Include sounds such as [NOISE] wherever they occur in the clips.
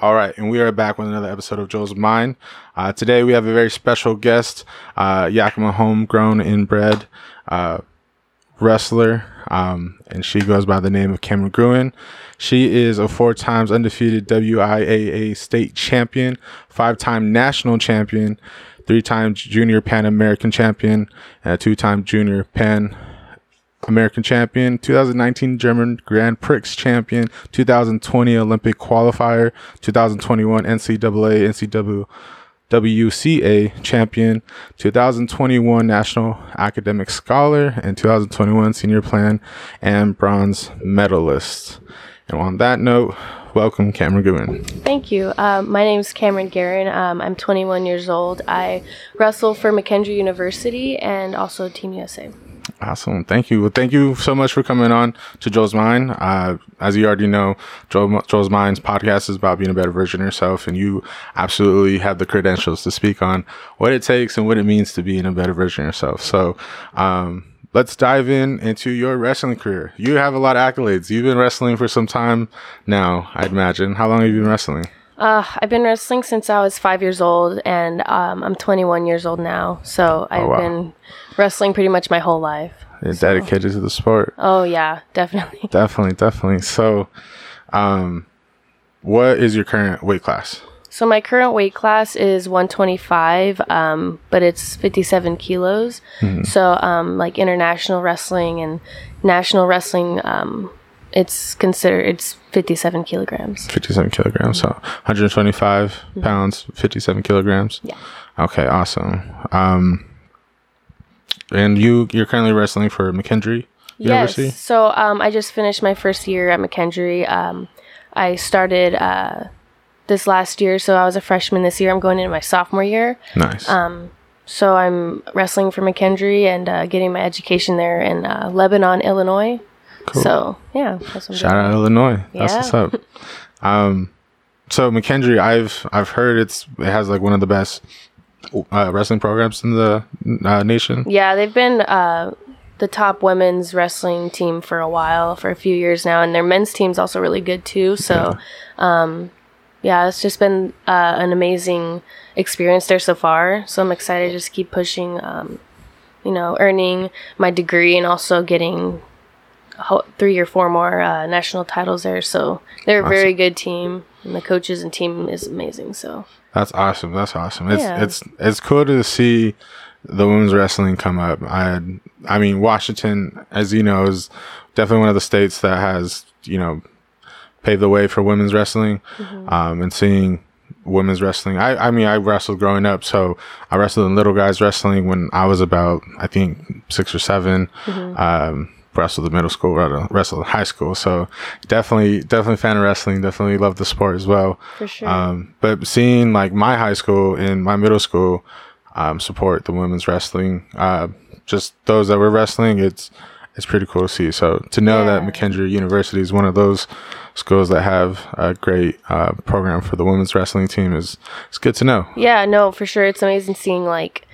All right, and we are back with another episode of Joe's Mind. Uh, today we have a very special guest, uh, Yakima homegrown inbred uh, wrestler, um, and she goes by the name of Cameron Guerin. She is a four times undefeated WIAA state champion, five time national champion, three times junior Pan American champion, and a two time junior Pan American champion, 2019 German Grand Prix champion, 2020 Olympic qualifier, 2021 NCAA, NCAA, WCA champion, 2021 National Academic Scholar, and 2021 Senior Pan Am Bronze medalist. And on that note, welcome Cameron Guerin. Thank you. Um, my name is Cameron Guerin. Um, I'm 21 years old. I wrestle for McKendree University and also Team USA. Awesome. Thank you. Well, thank you so much for coming on to Joe's Mind. Uh, as you already know, Joe, Joe's Mind's podcast is about being a better version of yourself, and you absolutely have the credentials to speak on what it takes and what it means to be in a better version of yourself. So, um, let's dive in into your wrestling career. You have a lot of accolades. You've been wrestling for some time now, I'd imagine. How long have you been wrestling? Uh, I've been wrestling since I was five years old, and um, I'm 21 years old now. So I've oh, wow. been wrestling pretty much my whole life. You're so. dedicated to the sport. Oh yeah, [LAUGHS] definitely. definitely, definitely. So, um, what is your current weight class? So my current weight class is 125, um, but it's 57 kilos. Mm-hmm. So um, like international wrestling and national wrestling, um, it's considered it's 57 kilograms. 57 kilograms. So 125 mm-hmm. pounds, 57 kilograms. Yeah. Okay, awesome. And you you're currently wrestling for McKendree University. Yes. So um, I just finished my first year at McKendree. Um, I started uh, this last year, so I was a freshman this year. I'm going into my sophomore year. Nice. Um, so I'm wrestling for McKendree and uh, getting my education there in uh, Lebanon, Illinois. Cool. So yeah, shout out Illinois. Yeah. That's what's up. [LAUGHS] um, so McKendree, I've I've heard it's it has like one of the best uh, wrestling programs in the uh, nation. Yeah, they've been uh, the top women's wrestling team for a while, for a few years now, and their men's team's also really good too. So, yeah, um, yeah it's just been uh, an amazing experience there so far. So I'm excited to just keep pushing. Um, you know, earning my degree and also getting three or four more uh, national titles there. So they're a awesome. very good team, and the coaches and team is amazing. So that's awesome. That's awesome. It's yeah. it's it's cool to see the women's wrestling come up. I I mean Washington, as you know, is definitely one of the states that has you know paved the way for women's wrestling, mm-hmm. um, and seeing women's wrestling. I I mean I wrestled growing up, so I wrestled in little guys wrestling when I was about I think six or 7 mm-hmm. um, wrestled the middle school, wrestled high school. So definitely, definitely fan of wrestling. Definitely love the sport as well. For sure. Um, but seeing like my high school and my middle school um, support the women's wrestling, uh, just those that were wrestling, it's it's pretty cool to see. So to know yeah. that McKendree University is one of those schools that have a great uh, program for the women's wrestling team is it's good to know. Yeah, no, for sure. It's amazing seeing like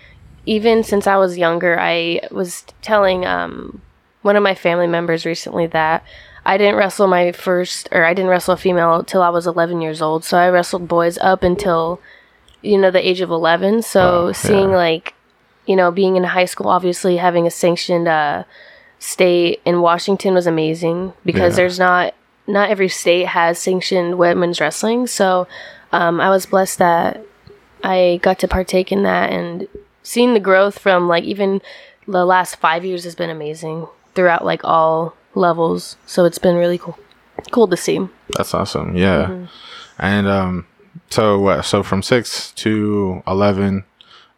even since I was younger, I was telling um, one of my family members recently that I didn't wrestle my first, or I didn't wrestle a female till I was 11 years old. So I wrestled boys up until, you know, the age of 11. So seeing yeah. like, you know, being in high school, obviously having a sanctioned uh, state in Washington was amazing because yeah. there's not not every state has sanctioned women's wrestling. So um, I was blessed that I got to partake in that and seeing the growth from like even the last five years has been amazing throughout like all levels. So it's been really cool, cool to see. That's awesome. Yeah. Mm-hmm. And um, so what? So from six to eleven,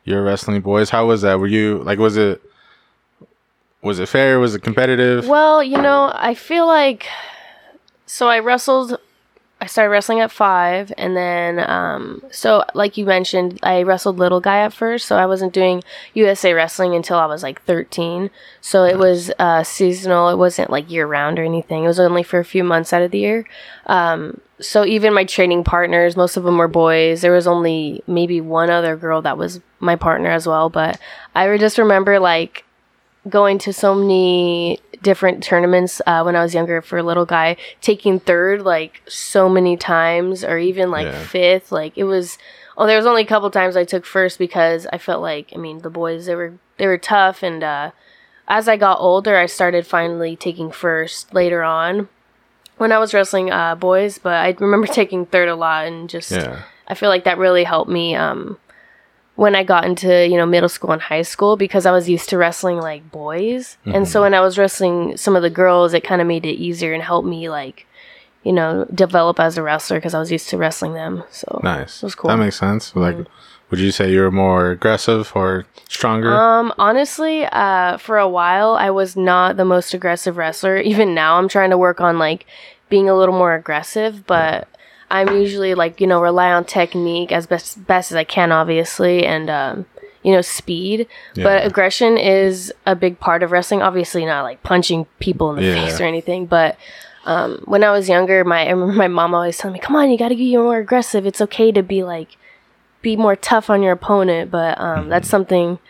you're wrestling boys. How was that? Were you like? Was it? Was it fair? Was it competitive? Well, you know, I feel like so I wrestled I started wrestling at five, and then um, so like you mentioned, I wrestled little guy at first, so I wasn't doing USA wrestling until I was like thirteen. So it was uh, seasonal; it wasn't like year round or anything. It was only for a few months out of the year. Um, so even my training partners, most of them were boys. There was only maybe one other girl that was my partner as well. But I just remember like going to so many different tournaments uh, when I was younger for a little guy, taking third like so many times, or even like Yeah. fifth. Like it was. Oh, there was only a couple times I took first because I felt like I mean the boys they were they were tough, and uh, as I got older, I started finally taking first later on when I was wrestling uh, boys. But I remember [LAUGHS] taking third a lot, and just Yeah. I feel like that really helped me um, when I got into you know middle school and high school because I was used to wrestling like boys, and so when I was wrestling some of the girls, it kind of made it easier and helped me like you know develop as a wrestler because I was used to wrestling them. So Nice. It was cool. That makes sense. Like, would you say you're more aggressive or stronger? Um, honestly, uh, for a while, I was not the most aggressive wrestler. [LAUGHS] Even now, I'm trying to work on like being a little more aggressive, but I'm usually like you know rely on technique as best best as I can, obviously, and um, you know speed. Yeah. But aggression is a big part of wrestling. Obviously, not like punching people in the Yeah. face or anything, but. Um, when I was younger, my I remember my mom always telling me, "Come on, you got to get more aggressive. It's okay to be like, be more tough on your opponent." But um, Mm-hmm. that's something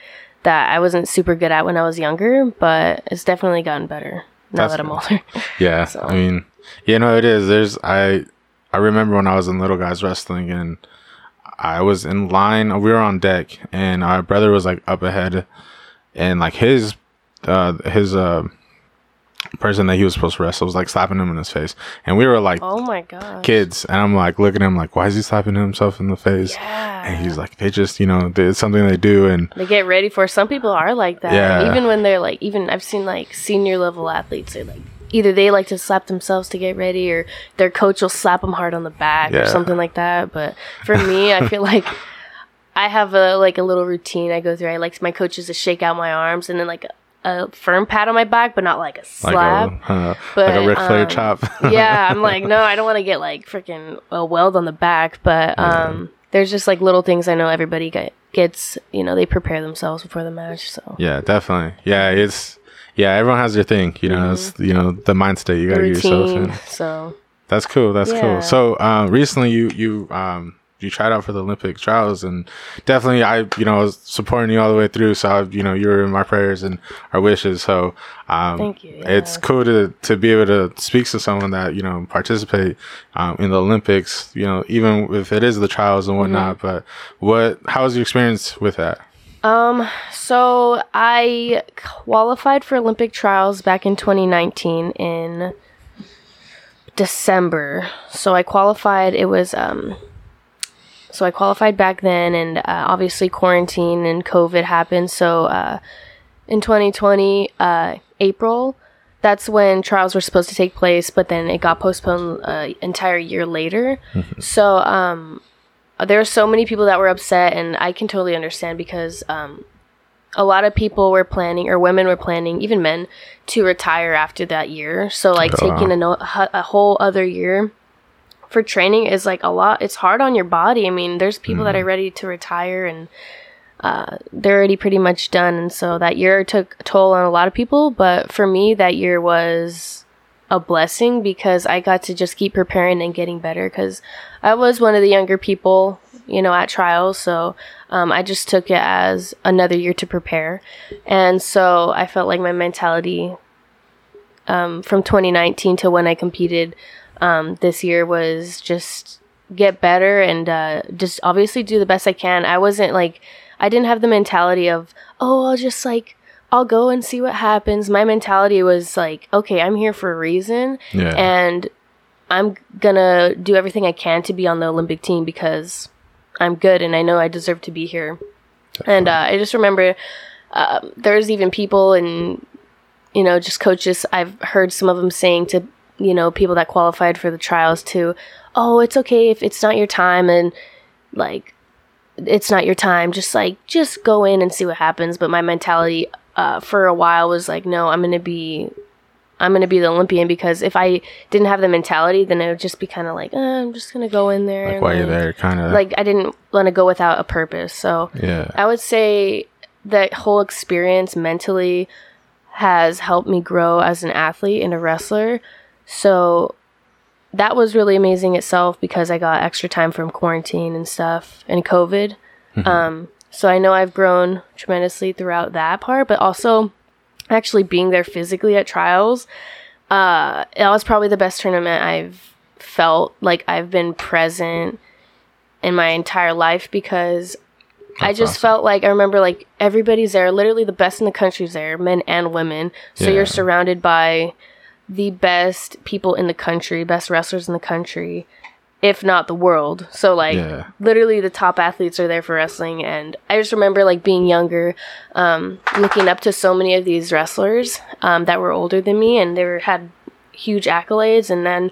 that I wasn't super good at when I was younger, but it's definitely gotten better now That's that I'm older. Yeah, [LAUGHS] So- I mean, you know, it is. There's I I remember when I was in little guys wrestling and I was in line. We were on deck, and our brother was like up ahead, and like his uh his uh person that he was supposed to wrestle was like slapping him in his face, and we were like oh my god. kids, and I'm like looking at him like, why is he slapping himself in the face? Yeah. And he's like, they just you know, it's something they do, and They get ready for some people are like that. Yeah. Even when they're like even I've seen like senior level athletes they like either they like to slap themselves to get ready or their coach will slap them hard on the back Yeah. or something like that. But for me, I feel [LAUGHS] like I have a like a little routine I go through. I like my coaches to shake out my arms and then like a, a firm pat on my back, but not like a like slap. a uh, But, like a Ric Flair um, chop. [LAUGHS] yeah, I'm like, no, I don't want to get like freaking a weld on the back, but um, there's just like little things I know everybody get, gets. You know, they prepare themselves before the match. So Yeah, definitely. Yeah, it's yeah. Everyone has their thing. You know, it's you know the mind state you gotta get yourself in. So That's cool. That's Yeah. cool. So uh, recently, you you um you tried out for the Olympic trials, and definitely I you know was supporting you all the way through. So I, you know you were in my prayers and our wishes. So um, Thank you, It's cool to to be able to speak to someone that you know participate um, in the Olympics. You know, even if it is the trials and whatnot. Mm-hmm. But what how was your experience with that? Um, so I qualified for Olympic trials back in 2019 in December. So I qualified. It was um. So I qualified back then, and uh, obviously quarantine and COVID happened. So uh, in 2020 uh, April. That's when trials were supposed to take place, but then it got postponed an entire year later. So um, there are so many people that were upset, and I can totally understand because um, a lot of people were planning, or women were planning, even men, to retire after that year. So like wow. taking a, no- a whole other year for training is like a lot. It's hard on your body. I mean, there's people that are ready to retire and uh, they're already pretty much done. And so that year took a toll on a lot of people. But for me, that year was a blessing because I got to just keep preparing and getting better because I was one of the younger people, you know, at trials. So um, I just took it as another year to prepare. And so I felt like my mentality um, from 2019 to when I competed um, this year was just get better and uh, just obviously do the best I can. I wasn't like, I didn't have the mentality of, oh, I'll just like, I'll go and see what happens. My mentality was like, okay, I'm here for a reason Yeah. and I'm gonna do everything I can to be on the Olympic team because I'm good and I know I deserve to be here. And uh, I just remember um, there's even people and you know just coaches. I've heard some of them saying to you know people that qualified for the trials to, oh, it's okay if it's not your time and like it's not your time. Just like just go in and see what happens. But my mentality uh, for a while was like, no, I'm gonna be I'm gonna be the Olympian because if I didn't have the mentality, then it would just be kind of like, uh, I'm just gonna go in there. like while you're there, kind of Like I didn't want to go without a purpose. So yeah. I would say that whole experience mentally has helped me grow as an athlete and a wrestler. So that was really amazing itself because I got extra time from quarantine and stuff and COVID. Um, so I know I've grown tremendously throughout that part, but also actually being there physically at trials, uh, that was probably the best tournament I've felt like I've been present in my entire life because I just awesome. felt like I remember like everybody's there, literally the best in the country's there, men and women. So Yeah. you're surrounded by the best people in the country, best wrestlers in the country, if not the world. So like Yeah. literally the top athletes are there for wrestling and I just remember like being younger, um, looking up to so many of these wrestlers um, that were older than me and they were, had huge accolades and then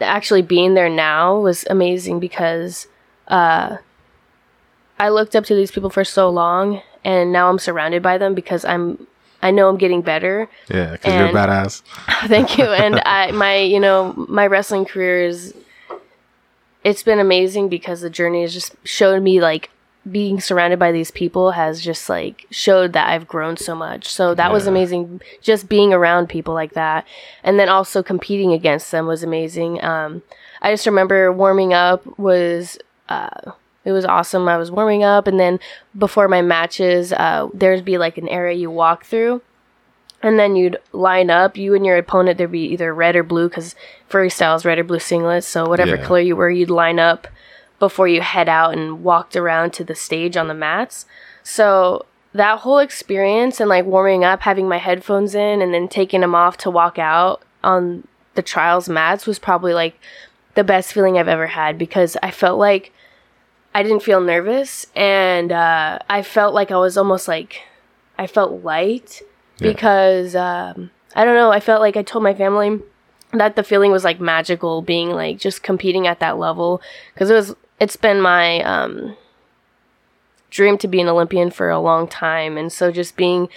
actually being there now was amazing because uh, I looked up to these people for so long, and now I'm surrounded by them because I'm I know I'm getting better. Yeah, because you're a badass. [LAUGHS] Thank you. And [LAUGHS] I my you know my wrestling career is it's been amazing because the journey has just showed me like being surrounded by these people has just like showed that I've grown so much. So that was amazing just being around people like that. And then also competing against them was amazing. Um I just remember warming up was uh it was awesome. I was warming up and then before my matches, uh there'd be like an area you walk through and then you'd line up you and your opponent there'd be either red or blue because freestyle's red or blue singlets so whatever Yeah. color you were you'd line up before you head out and walked around to the stage on the mats so that whole experience and like warming up having my headphones in and then taking them off to walk out on the trials mats was probably like the best feeling i've ever had because i felt like i didn't feel nervous and uh, i felt like i was almost like i felt light Yeah. because um, I don't know. I felt like I told my family that the feeling was like magical, being like just competing at that level because it was. It's been my um, dream to be an Olympian for a long time, and so just being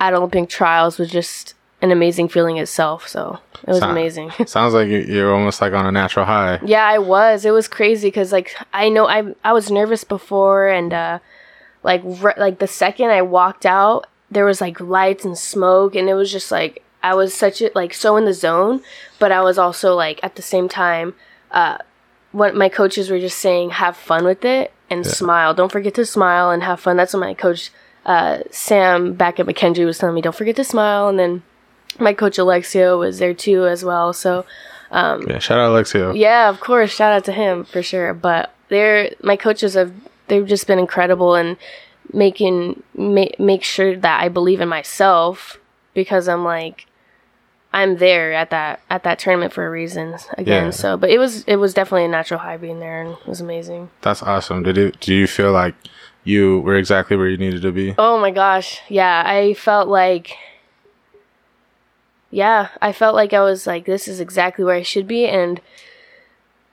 at Olympic trials was just an amazing feeling itself. So it was Sound- amazing. [LAUGHS] Sounds like you- you're almost like on a natural high. Yeah, I was. It was crazy because like I know I I was nervous before, and uh, like r- like the second I walked out, there was like lights and smoke, and it was just like I was such a like so in the zone, but I was also like at the same time, uh, what my coaches were just saying, have fun with it and smile. Don't forget to smile and have fun. That's what my coach uh, Sam back at McKendree was telling me. Don't forget to smile, and then my coach Alexio was there too as well. So. Um, yeah, shout out Alexio. Yeah, of course. Shout out to him for sure. But they're my coaches have they've just been incredible and making ma- make sure that I believe in myself because I'm like I'm there at that at that tournament for a reason again. Yeah. So, but it was it was definitely a natural high being there and it was amazing. That's awesome. Did it? Do you feel like you were exactly where you needed to be? Oh my gosh. Yeah, I felt like yeah, I felt like I was like this is exactly where I should be and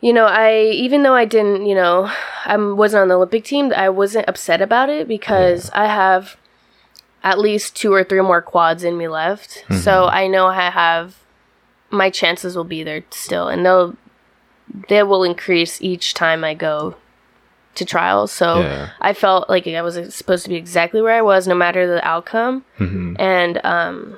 you know, I even though I didn't, you know, I wasn't on the Olympic team, I wasn't upset about it because I have at least two or three more quads in me left. So I know I have my chances will be there still and they'll they will increase each time I go to trials. So Yeah. I felt like I was supposed to be exactly where I was, no matter the outcome. Mm-hmm. And um,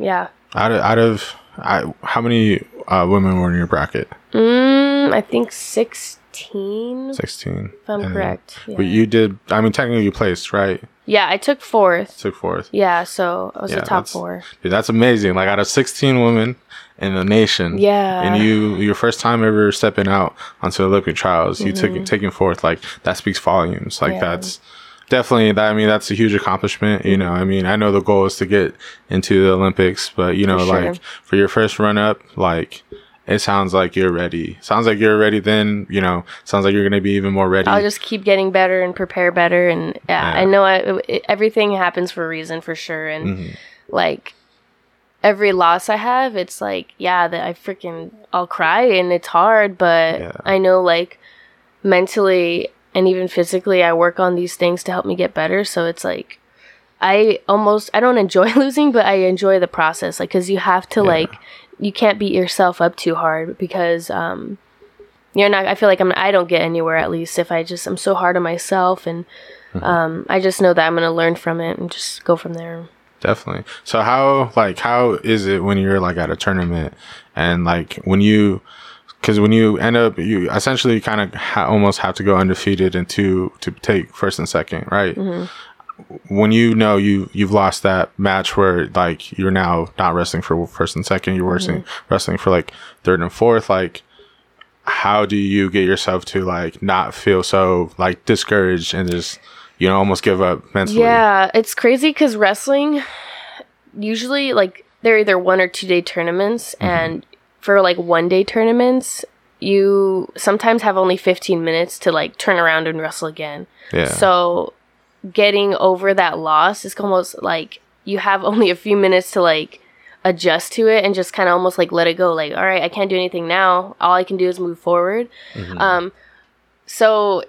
yeah, Out of out of I, how many uh, women were in your bracket? Mm, I think 16. 16. if I'm And- correct. Yeah. But you did. I mean, technically, you placed, right? yeah, I took fourth. Took fourth. Yeah, so I was Yeah, the top four. Dude, that's amazing. Like out of 16 women in the nation. Yeah. And you, your first time ever stepping out onto Olympic trials, you took taking fourth. Like that speaks volumes. Like Mm-hmm. Yeah. that's definitely that. I mean, that's a huge accomplishment. You know, I mean, I know the goal is to get into the Olympics, but you know, For sure. like for your first run up, like it sounds like you're ready. Sounds like you're ready. Then you know, sounds like you're gonna be even more ready. I'll just keep getting better and prepare better. And yeah, Yeah. I know I, it, everything happens for a reason for sure. And Mm-hmm. like every loss I have, it's like, yeah, that I freaking, I'll cry and it's hard, but Yeah. I know like mentally and even physically, I work on these things to help me get better. So it's like, I almost, I don't [LAUGHS] enjoy losing, but I enjoy the process. Like, cause you have to like, you can't beat yourself up too hard because, um, you're not i feel like i'm i don't get anywhere at least if i just i'm so hard on myself and um i just know that i'm gonna learn from it and just go from there Definitely. So how like how is it when you're like at a tournament and like when you because when you end up you essentially kind of ha- almost have to go undefeated and to to take first and second, right? When you know you you've lost that match where like you're now not wrestling for first and second, you're wrestling Mm-hmm. wrestling for like third and fourth, like how do you get yourself to like not feel so like discouraged and just you know almost give up mentally? Yeah, it's crazy because wrestling usually like they're either one or two day tournaments, Mm-hmm. and for like one day tournaments, you sometimes have only 15 minutes to like turn around and wrestle again. Yeah. So getting over that loss is almost like you have only a few minutes to like adjust to it and just kind of almost like let it go like all right i can't do anything now. All i can do is move forward. Um so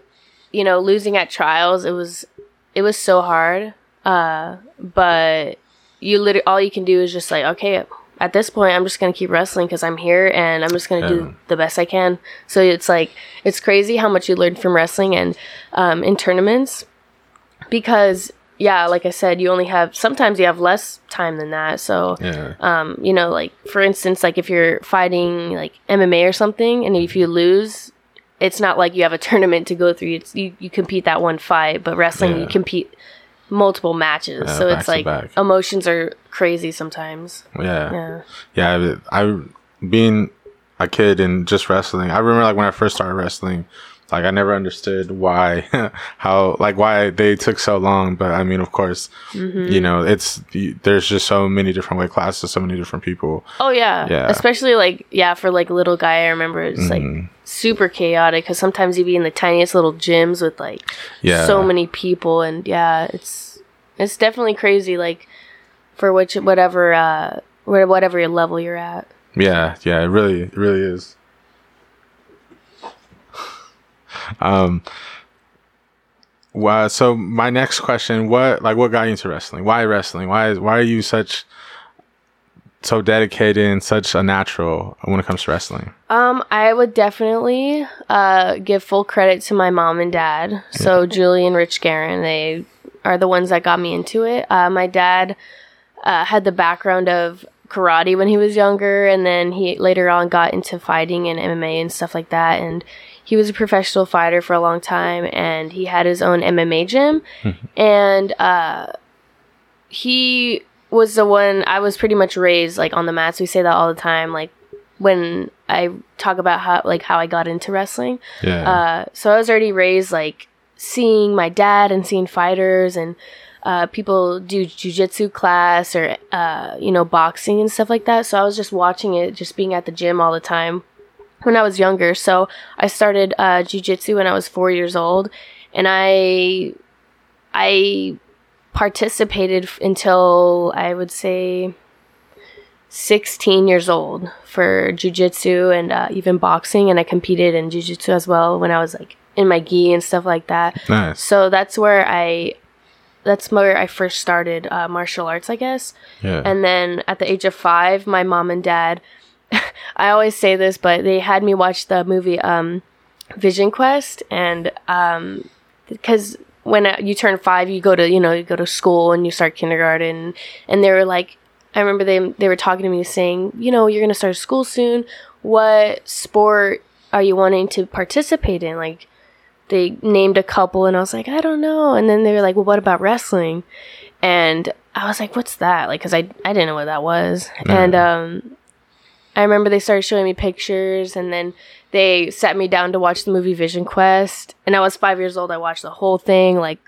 you know losing at trials it was it was so hard uh but you literally all you can do is just like okay at this point i'm just gonna keep wrestling because i'm here and i'm just gonna do the best i can. So it's like it's crazy how much you learn from wrestling and um, in tournaments because yeah like i said you only have sometimes you have less time than that so yeah. um, you know, like for instance, like if you're fighting like MMA or something, and if you lose, it's not like you have a [LAUGHS] tournament to go through. It's you, you compete that one fight, but wrestling Yeah. you compete multiple matches. Yeah, so it's like back. emotions are crazy sometimes. Yeah. Yeah. Yeah, I, I being a kid and just wrestling. I remember like when I first started wrestling, like I never understood why, [LAUGHS] how like why they took so long. But I mean, of course, Mm-hmm. you know, it's there's just so many different weight classes, so many different people. Oh yeah. Yeah. Especially like yeah, for like little guy, I remember it's like Mhm. super chaotic because sometimes you'd be in the tiniest little gyms with like Yeah, so many people and yeah it's it's definitely crazy like for which whatever uh whatever your level you're at Yeah, yeah, it really, it really is. Um. Well, so my next question: What, like, what got you into wrestling? Why wrestling? Why is why are you such so dedicated and such a natural when it comes to wrestling? um i would definitely uh give full credit to my mom and dad so julie and rich Guerin, they are the ones that got me into it uh my dad uh, had the background of karate when he was younger and then he later on got into fighting and mma and stuff like that and he was a professional fighter for a long time and he had his own mma gym and uh he was the one I was pretty much raised like on the mats. We say that all the time, like when I talk about how like how I got into wrestling. Yeah, Uh, so I was already raised like seeing my dad and seeing fighters and uh, people do jujitsu class or uh, you know boxing and stuff like that. So I was just watching it, just being at the gym all the time when I was younger. So I started uh, jujitsu when I was four years old, and I I participated f- until I would say 16 years old for jujitsu and uh, even boxing, and I competed in jujitsu as well when I was like in my gi and stuff like that. nice. So that's where I that's where I first started uh, martial arts, I guess. Yeah, And then at the age of five, my mom and dad, [LAUGHS] I always say this, but they had me watch the movie um, Vision Quest, and um, because when uh, you turn five, you go to you know you go to school and you start kindergarten, and they were like, I remember they they were talking to me saying, you know, you're gonna start school soon. What sport are you wanting to participate in? Like they named a couple and I was like, I don't know. And then they were like, well, what about wrestling? And I was like, what's that? Like, cause I, I didn't know what that was. And, um, I remember they started showing me pictures and then they sat me down to watch the movie Vision Quest. And I was five years old. I watched the whole thing like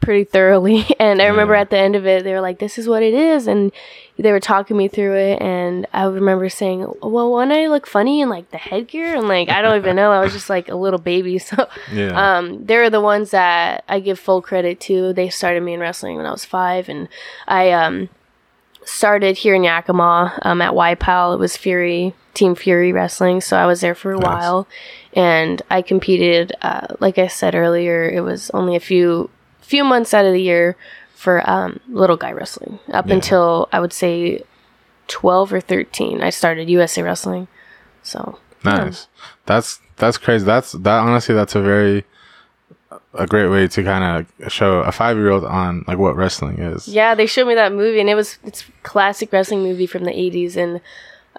pretty thoroughly. [LAUGHS] And I remember Yeah. at the end of it, they were like, this is what it is. And they were talking me through it. And I remember saying, well, wouldn't I look funny in like the headgear? And like, I don't even know. I was just like a little baby. [LAUGHS] So, yeah, um, they're the ones that I give full credit to. They started me in wrestling when I was five, and I um, started here in Yakima um, at YPAL. It was Fury Team Fury Wrestling, so I was there for a Nice. while, and I competed. Uh, like I said earlier, it was only a few few months out of the year for um, little guy wrestling up Yeah. until I would say twelve or thirteen. I started USA Wrestling, so nice. That's that's crazy. That's that honestly. That's a very a great way to kind of show a five year old on like what wrestling is. Yeah, they showed me that movie, and it was it's classic wrestling movie from the '80s, and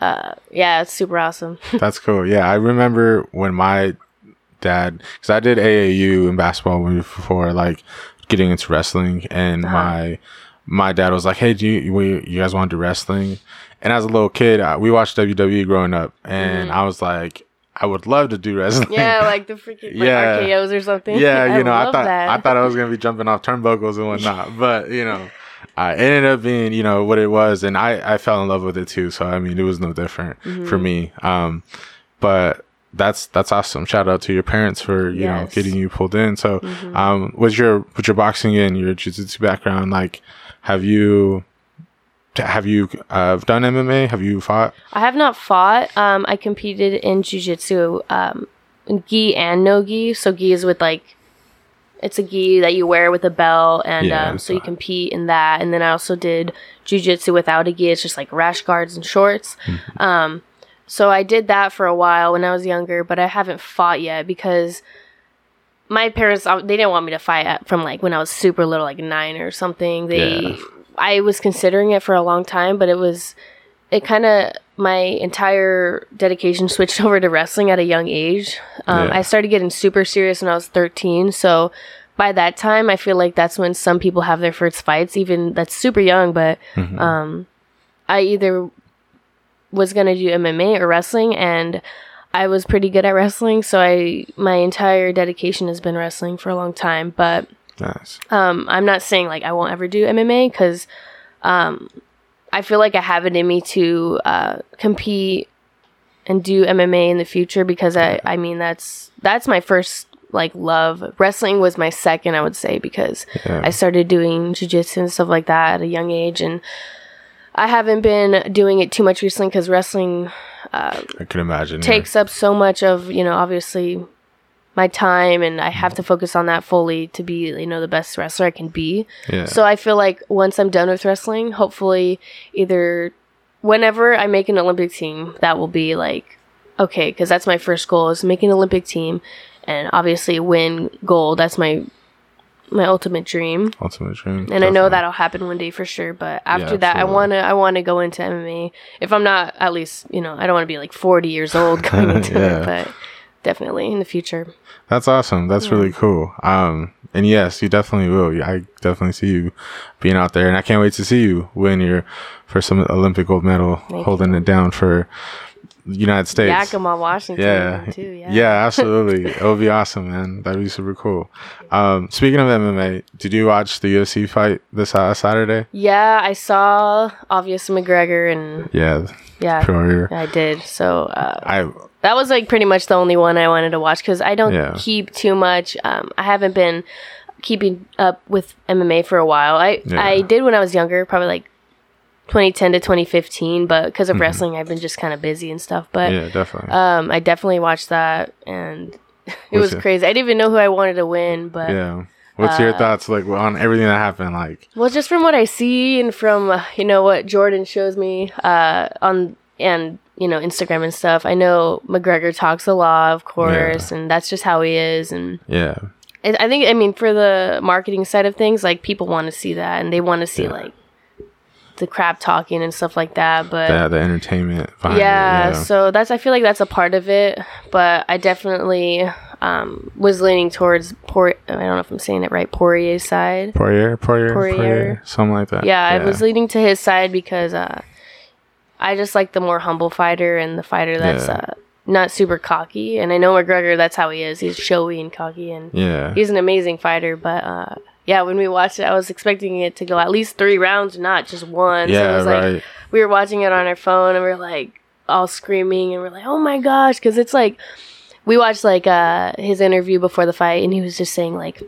uh, yeah, it's super awesome. [LAUGHS] That's cool. Yeah, I remember when my dad, because I did AAU in basketball before, like getting into wrestling, and Uh-huh. my my dad was like, "Hey, do you we, you guys want to do wrestling?" And as a little kid, uh, we watched WWE growing up, and I was like, "I would love to do wrestling." Mm-hmm. Yeah, [LAUGHS] like the freaking like Yeah. RKO's or something. yeah, [LAUGHS] you know, I thought that. I thought I was gonna be jumping off turnbuckles and whatnot, [LAUGHS] but you know, I ended up being you know what it was, and I I fell in love with it too. So I mean, it was no different Mm-hmm. for me. Um, but that's that's awesome. Shout out to your parents for you know Yes. Mm-hmm. getting you pulled in. So, um, was your was your boxing and your jiu-jitsu background like? Have you have you uh, done MMA? Have you fought? I have not fought. Um, I competed in jujitsu, um, gi and no gi. So gi is with like, it's a gi that you wear with a belt, and Yeah, um, so you compete in that. And then I also did jujitsu without a gi. It's just like rash guards and shorts. Mm-hmm. Um, so I did that for a while when I was younger, but I haven't fought yet because my parents uh, they didn't want me to fight from like when I was super little, like nine or something. They, Yeah. I was considering it for a long time, but it was, it kind of my entire dedication switched [LAUGHS] over to wrestling at a young age. Um, Yeah. I started getting super serious when I was thirteen, so. By that time, I feel like that's when some people have their first fights, even that's super young. But Mm-hmm. um, I either was gonna do MMA or wrestling, and I was pretty good at wrestling, so I my entire dedication has been wrestling for a long time. But Nice. um, I'm not saying like I won't ever do MMA because um, I feel like I have it in me to uh, compete and do MMA in the future because I I mean that's that's my first like love. Wrestling was my second, I would say, because Yeah. I started doing jujitsu and stuff like that at a young age and. I haven't been doing it too much recently because wrestling I can imagine. yeah. takes up so much of you know obviously my time and i have to focus on that fully to be you know the best wrestler i can be Yeah. so i feel like once i'm done with wrestling hopefully either whenever i make an olympic team that will be like okay because that's my first goal is make an olympic team and obviously win gold that's my my ultimate dream Ultimate dream. and I know that'll happen one day for sure. But after that, I wanna I wanna go into MMA. If I'm not at least, you know, I don't want to be like 40 years old [LAUGHS] going into Yeah. it, but definitely in the future. That's awesome. That's really cool. Um, and yes, you definitely will. I definitely see you being out there, and I can't wait to see you win your first Olympic gold medal, holding it down for United States. Yakima, Washington, yeah, too. Yeah. yeah, absolutely. it would be awesome, man. That'd be super cool. Um, speaking of MMA, did you watch the UFC fight this uh, Saturday? Yeah, I saw obvious McGregor, and Yeah, yeah. I did. So uh, I that was like pretty much the only one I wanted to watch because I don't Yeah. keep too much. Um, I haven't been keeping up with MMA for a while. I Yeah. I did when I was younger, probably like 2010 to 2015, but because Mm-hmm. of wrestling, I've been just kind of busy and stuff. But yeah, definitely. um, I definitely watched that, and [LAUGHS] it What's was crazy. I didn't even know who I wanted to win, but yeah. What's uh, your thoughts like on everything that happened? Like, well, just from what I see and from uh, you know what Jordan shows me uh, on and you know Instagram and stuff, I know McGregor talks a lot, of course, and that's just how he is. And yeah, I I think I mean for the marketing side of things, like people want to see that and they want to see Yeah. like the crap talking and stuff like that. But the, the entertainment. Yeah, yeah. so that's I feel like that's a part of it, but I definitely um, was leaning towards Por. I don't know if I'm saying it right. Poirier's side. Poirier, Poirier, Poirier. Poirier, something like that. Yeah, I was leaning to his side because uh, I just like the more humble fighter and the fighter that's Yeah. uh, not super cocky. And I know McGregor, that's how he is. He's showy and cocky, and Yeah, he's an amazing fighter. But uh, yeah, when we watched it, I was expecting it to go at least three rounds, not just one. so it yeah, was like right. we were watching it on our phone and we are like all screaming and we're like, oh my gosh, because it's like we watched like uh his interview before the fight and he was just saying like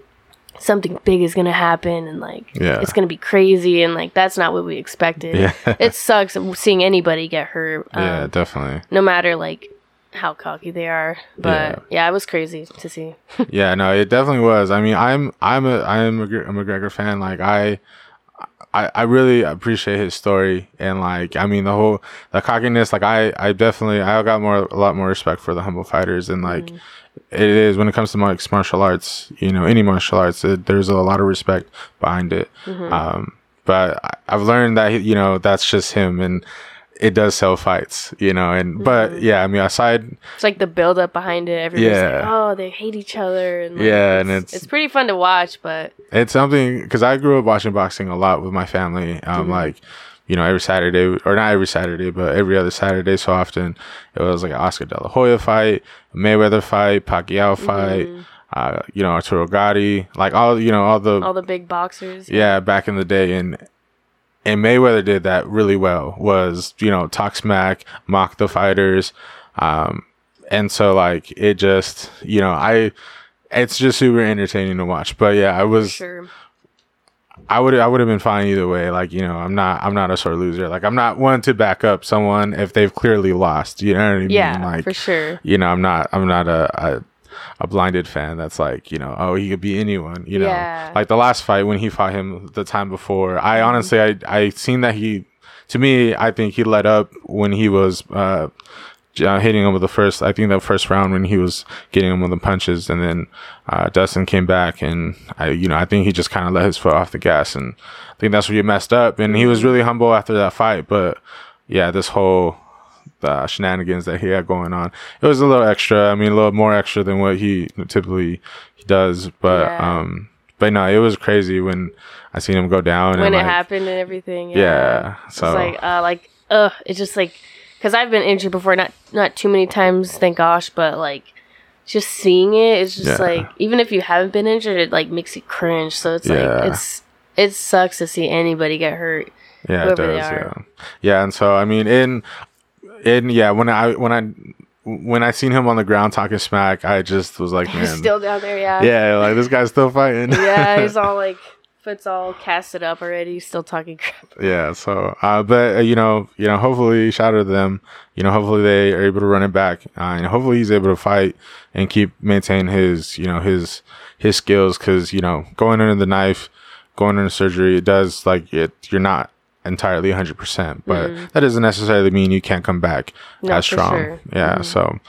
something big is gonna happen and like Yeah. it's gonna be crazy and like that's not what we expected. Yeah. it sucks seeing anybody get hurt. Um, yeah, definitely. no matter like how cocky they are, but yeah, it was crazy to see. [LAUGHS] yeah, no, it definitely was. I mean, I'm I'm a I'm a, McGregor- a McGregor fan. Like I. I, I really appreciate his story and like I mean the whole the cockiness like I I definitely I got more a lot more respect for the humble fighters and like it is when it comes to mixed martial arts you know any martial arts it, there's a lot of respect behind it um but I, I've learned that you know that's just him and it does sell fights, you know. And but Mhm. yeah, I mean, aside It's like the build up behind it. Like, Yeah. oh, they hate each other. And like, Yeah, and it's, it's- it's pretty fun to watch, but it's something because I grew up watching boxing a lot with my family. Um, Mhm. like you know, every Saturday or not every Saturday, but every other Saturday. So often it was like an Oscar De La Hoya fight, Mayweather fight, Pacquiao fight. Mhm. Uh, you know, Arturo Gatti, like all you know, all the all the big boxers. yeah back in the day and and mayweather did that really well was you know talk smack mock the fighters. Um and so like it just you know i it's just super entertaining to watch. But yeah i was sure. i would i would have been fine either way. Like you know i'm not i'm not a sore loser. Like i'm not one to back up someone if they've clearly lost. You know what i mean? Yeah, like for sure. you know i'm not i'm not a, a a blinded fan that's like you know oh he could be anyone you know? Yeah. like the last fight when he fought him the time before i honestly i i seen that he to me i think he let up when he was uh uh, hitting him with the first i think the first round when he was getting him with the punches and then uh dustin came back and i you know i think he just kind of let his foot off the gas and i think that's where he messed up and he was really humble after that fight but yeah this whole the shenanigans that he had going on. It was a little extra. I mean, a little more extra than what he typically does. But Yeah. um, but no, it was crazy when I seen him go down. when it like, happened and everything. Yeah. Yeah, It's so like, uh, like, ugh, it's just like, because I've been injured before, not not too many times, thank gosh, but like, just seeing it, it's just Yeah. like, even if you haven't been injured, it like makes you cringe. So it's Yeah. like, it's it sucks to see anybody get hurt. yeah, it does. Yeah, yeah. And so I mean, in in yeah, when I when I when I seen him on the ground talking smack, I just was like, He's man, still down there, yeah. yeah, like this guy's still fighting. [LAUGHS] yeah, he's [LAUGHS] all like, foot's all casted up already. Still talking crap. yeah so uh but uh, you know you know hopefully shout out to them you know hopefully they are able to run it back uh, and hopefully he's able to fight and keep maintain his you know his his skills because you know going under the knife going under surgery it does like it you're not entirely 100% but that doesn't necessarily mean you can't come back No, as strong. sure. yeah so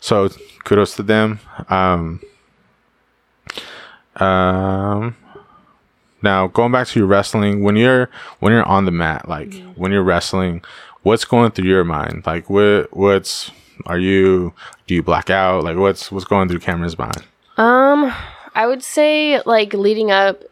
so kudos to them. Um um now going back to your wrestling when you're when you're on the mat like Mm-hmm. when you're wrestling what's going through your mind? Like what what's are you do you black out? Like what's what's going through Cameron's mind? Um, I would say like leading up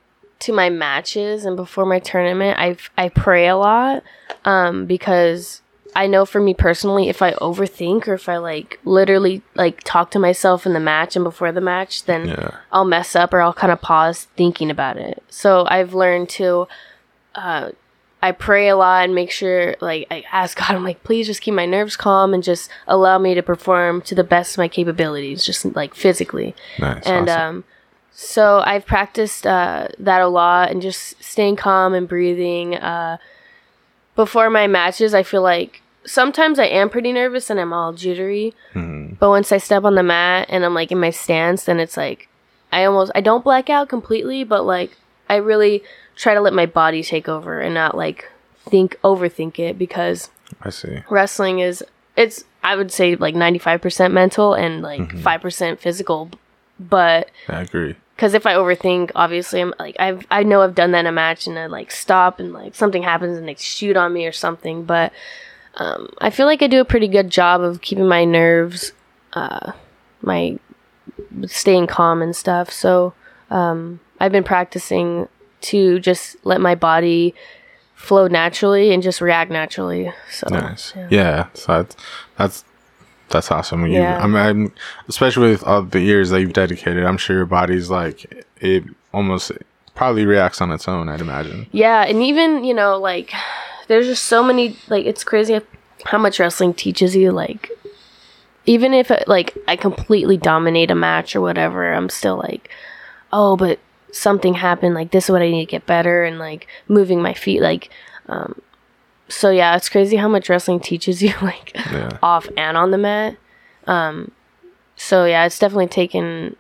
to my matches and before my tournament, I I pray a lot, um, because I know for me personally, if I overthink or if I like literally like talk to myself in the match and before the match, then yeah I'll mess up or I'll kind of pause thinking about it. So I've learned to, uh, I pray a lot and make sure, like, I ask God, I'm like, please just keep my nerves calm and just allow me to perform to the best of my capabilities, just like physically. nice And awesome. um, so I've practiced uh, that a lot and just staying calm and breathing. Uh, before my matches, I feel like sometimes I am pretty nervous and I'm all jittery. Mhm. But once I step on the mat and I'm like in my stance, then it's like I almost I don't black out completely, but like I really try to let my body take over and not like think overthink it because I see wrestling is it's I would say like 95% mental and like 5% physical but I agree because if I overthink, obviously I'm like I've I know I've done that in a match and I like stop and like something happens and they shoot on me or something. But um, I feel like I do a pretty good job of keeping my nerves, uh, my staying calm and stuff. So um, I've been practicing to just let my body flow naturally and just react naturally. So nice yeah. yeah, so that's that's that's awesome you Yeah. I'm, I'm especially with all the years that you've dedicated i'm sure your body's like it almost probably reacts on its own i'd imagine Yeah, and even you know, like there's just so many. Like it's crazy how much wrestling teaches you. Like even if like I completely dominate a match or whatever, I'm still like, oh, but something happened. Like this is what I need to get better, and like moving my feet. Like, um, so yeah, it's crazy how much wrestling teaches you. [LAUGHS] Like yeah off and on the mat. Um, so yeah, it's definitely taken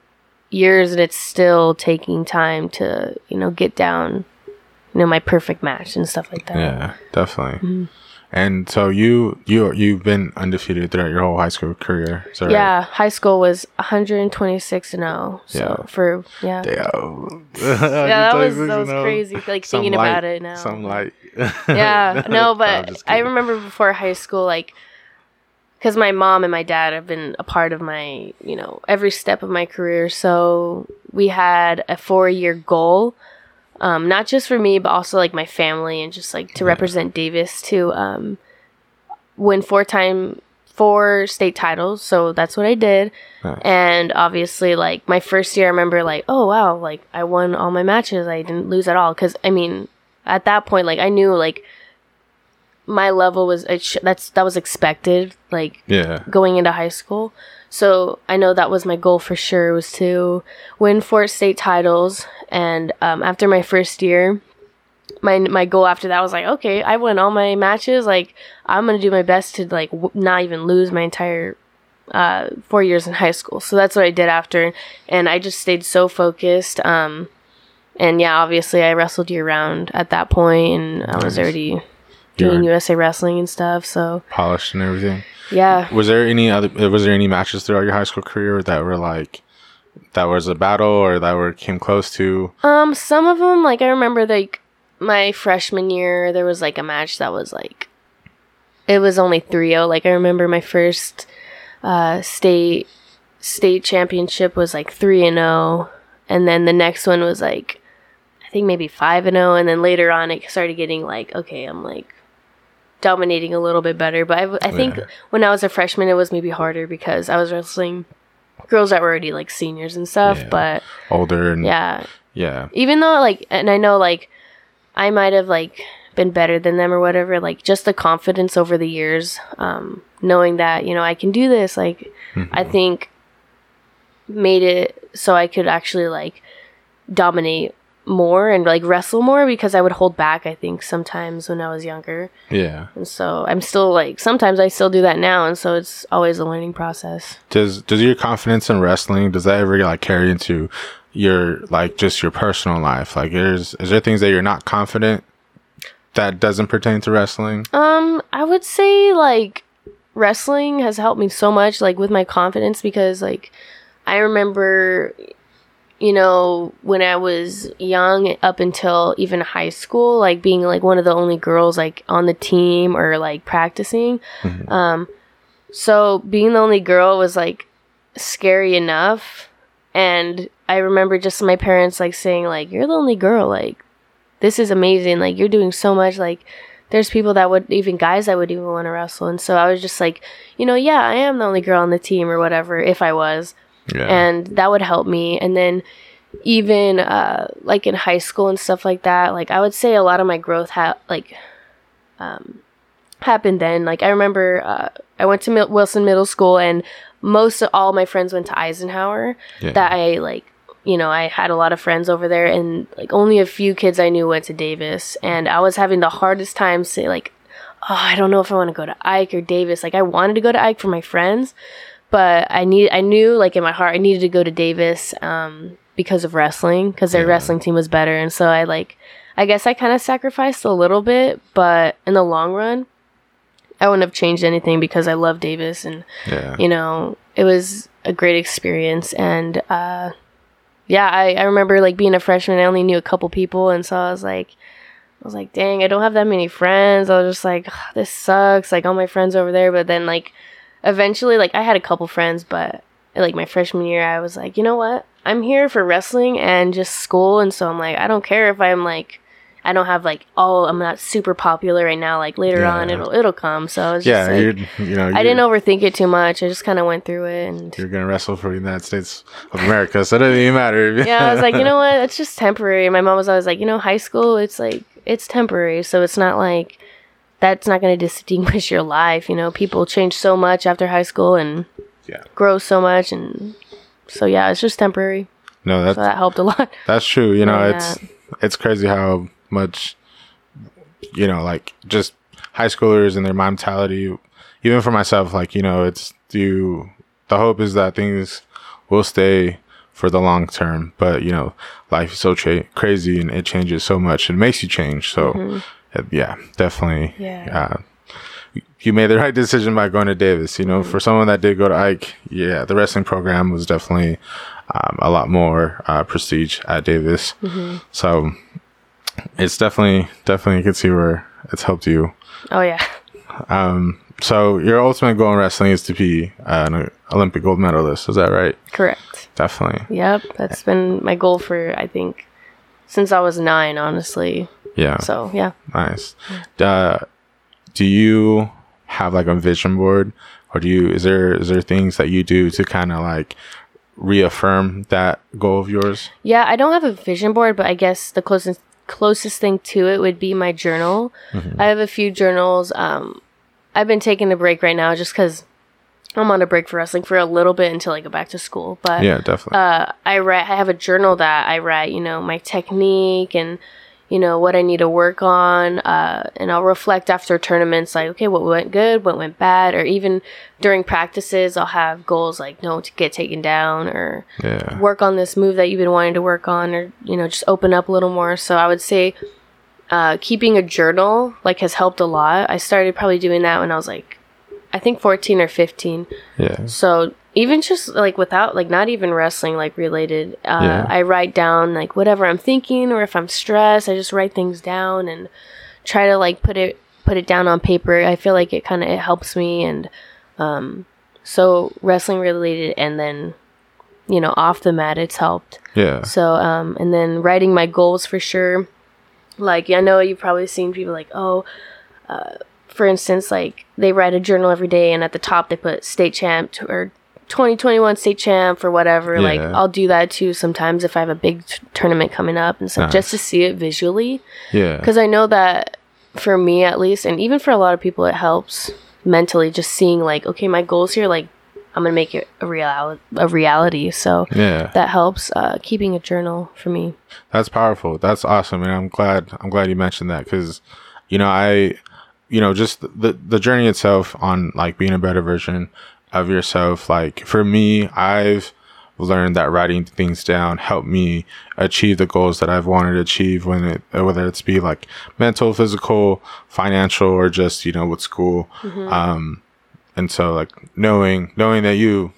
years, and it's still taking time to you know get down, you know, my perfect match and stuff like that. Yeah, definitely. Mm-hmm. And so you you you've been undefeated throughout your whole high school career. Is that right? Yeah, high school was 126 and 0. So Yeah. for yeah. [LAUGHS] Yeah, that was that was crazy. Like Some thinking light- about it now. Some light. [LAUGHS] yeah, [LAUGHS] no, but just I remember before high school, like, because my mom and my dad have been a part of my, you know, every step of my career. So we had a four year goal, um, not just for me, but also like my family and just like to represent Davis to um, win four time four state titles. So that's what I did. Nice. And obviously, like my first year, I remember like, oh wow, like I won all my matches. I didn't lose at all. Because I mean, at that point, like I knew like my level was it sh- that's that was expected. Like Yeah. going into high school. So I know that was my goal for sure was to win four state titles. And um, after my first year, my my goal after that was like, okay, I won all my matches. Like I'm gonna do my best to like w- not even lose my entire uh, four years in high school. So that's what I did after, and I just stayed so focused. Um, and yeah, obviously I wrestled year round at that point, and I was Nice. already doing USA wrestling and stuff. So polished and everything. yeah. Was there any other? Was there any matches throughout your high school career that were like that was a battle or that were came close to? Um, some of them, like I remember, like my freshman year, there was like a match that was like, it was only 3-0. Like I remember my first uh state state championship was like three and zero, and then the next one was like, think maybe five and zero, and then later on it started getting like, okay, I'm like dominating a little bit better. But I, I think Yeah. when I was a freshman, it was maybe harder because I was wrestling girls that were already like seniors and stuff. Yeah. But Older and yeah, yeah, even though like and i know like i might have like been better than them or whatever like just the confidence over the years um knowing that you know i can do this like i think made it so i could actually like dominate more and like wrestle more because i would hold back i think sometimes when i was younger yeah. and so i'm still like sometimes i still do that now and so it's always a learning process Does does your confidence in wrestling does that ever like carry into your like just your personal life? Like, there's is there things that you're not confident that doesn't pertain to wrestling? Um, I would say like wrestling has helped me so much, like with my confidence, because like I remember, you know, when I was young, up until even high school, like being like one of the only girls like on the team or like practicing. Um, so being the only girl was like scary enough, and I remember just my parents like saying like, "You're the only girl, like." This is amazing. Like you're doing so much. Like there's people that would even guys that would even want to wrestle and so i was just like you know yeah i am the only girl on the team or whatever if i was Yeah. and that would help me and then even uh like in high school and stuff like that like i would say a lot of my growth ha- like um happened then like i remember uh i went to Mil- wilson middle school and most of all my friends went to eisenhower Yeah. that i like you know i had a lot of friends over there and like only a few kids i knew went to davis and i was having the hardest time say like oh i don't know if i want to go to ike or davis like i wanted to go to ike for my friends but i need i knew like in my heart i needed to go to davis um because of wrestling because their Yeah. wrestling team was better and so i like i guess i kind of sacrificed a little bit but in the long run i wouldn't have changed anything because i love davis and yeah. you know, it was a great experience. And uh, yeah, I, I remember like being a freshman, I only knew a couple people. And so I was like, I was like, dang, I don't have that many friends. I was just like, "Ugh, this sucks. Like all my friends over there. But then like eventually, like I had a couple friends, but like my freshman year, I was like, you know what? I'm here for wrestling and just school. And so I'm like, I don't care if I'm like, I don't have like, oh, I'm not super popular right now. Like later on, it'll it'll come. So I was yeah, just like, you're, know, I didn't overthink it too much. I just kind of went through it, and you're gonna wrestle for the United States of America, so it doesn't even matter. [LAUGHS] yeah, I was like, you know what? It's just temporary. My mom was always like, you know, high school, it's like it's temporary, so it's not like that's not going to distinguish your life. You know, people change so much after high school and Yeah. grow so much, and so yeah, it's just temporary. no, that's So that helped a lot. [LAUGHS] That's true. You know, Yeah. it's it's crazy how much you know, like just high schoolers and their mentality. Even for myself, like you know, it's you. The hope is that things will stay for the long term, but you know, life is so tra- crazy and it changes so much. It makes you change. So, uh, yeah, definitely. Yeah. Uh, you made the right decision by going to Davis. You know, for someone that did go to Ike, yeah, the wrestling program was definitely um, a lot more uh, prestige at Davis. So, it's definitely definitely you can see where it's helped you. Oh yeah. Um, so your ultimate goal in wrestling is to be an Olympic gold medalist. Is that right? Correct. Definitely. Yep. That's been my goal for I think since I was nine, honestly. Yeah. So yeah. Nice. Uh, do you have like a vision board, or do you is there is there things that you do to kind of like reaffirm that goal of yours? Yeah, I don't have a vision board, but I guess the closest closest thing to it would be my journal. I have a few journals. Um, I've been taking a break right now just because I'm on a break for wrestling for a little bit until I go back to school. But Yeah, definitely. uh, I write. I have a journal that I write. You know, my technique and you know what I need to work on. Uh, and I'll reflect after tournaments, like okay, what went good, what went bad, or even during practices, I'll have goals like no to get taken down or yeah. work on this move that you've been wanting to work on, or you know just open up a little more. So I would say. Uh, keeping a journal like has helped a lot. I started probably doing that when I was like, I think 14 or 15. Yeah. So even just like without like not even wrestling like related, uh, Yeah. I write down like whatever I'm thinking or if I'm stressed, I just write things down and try to like put it put it down on paper. I feel like it kind of it helps me and um, so wrestling related and then you know off the mat it's helped. Yeah. So um, and then writing my goals for sure. Like I know you've probably seen people like oh. Uh, for instance, like they write a journal every day, and at the top they put state champ or 2021 state champ or whatever. Like I'll do that too sometimes if I have a big t- tournament coming up and stuff, just to see it visually. Yeah. Because I know that for me at least, and even for a lot of people, it helps mentally just seeing like, okay, my goals here, like I'm gonna make it a real a reality. So Yeah. that helps uh, keeping a journal for me. That's powerful. That's awesome, and I'm glad. I'm glad you mentioned that because, you know, I, you know, just the the journey itself on like being a better version of yourself. Like for me, I've learned that writing things down helped me achieve the goals that I've wanted to achieve. When it whether it's be like mental, physical, financial, or just you know with school. Um, and so like knowing knowing that you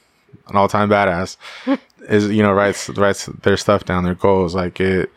an all time badass [LAUGHS] is you know writes writes their stuff down their goals like it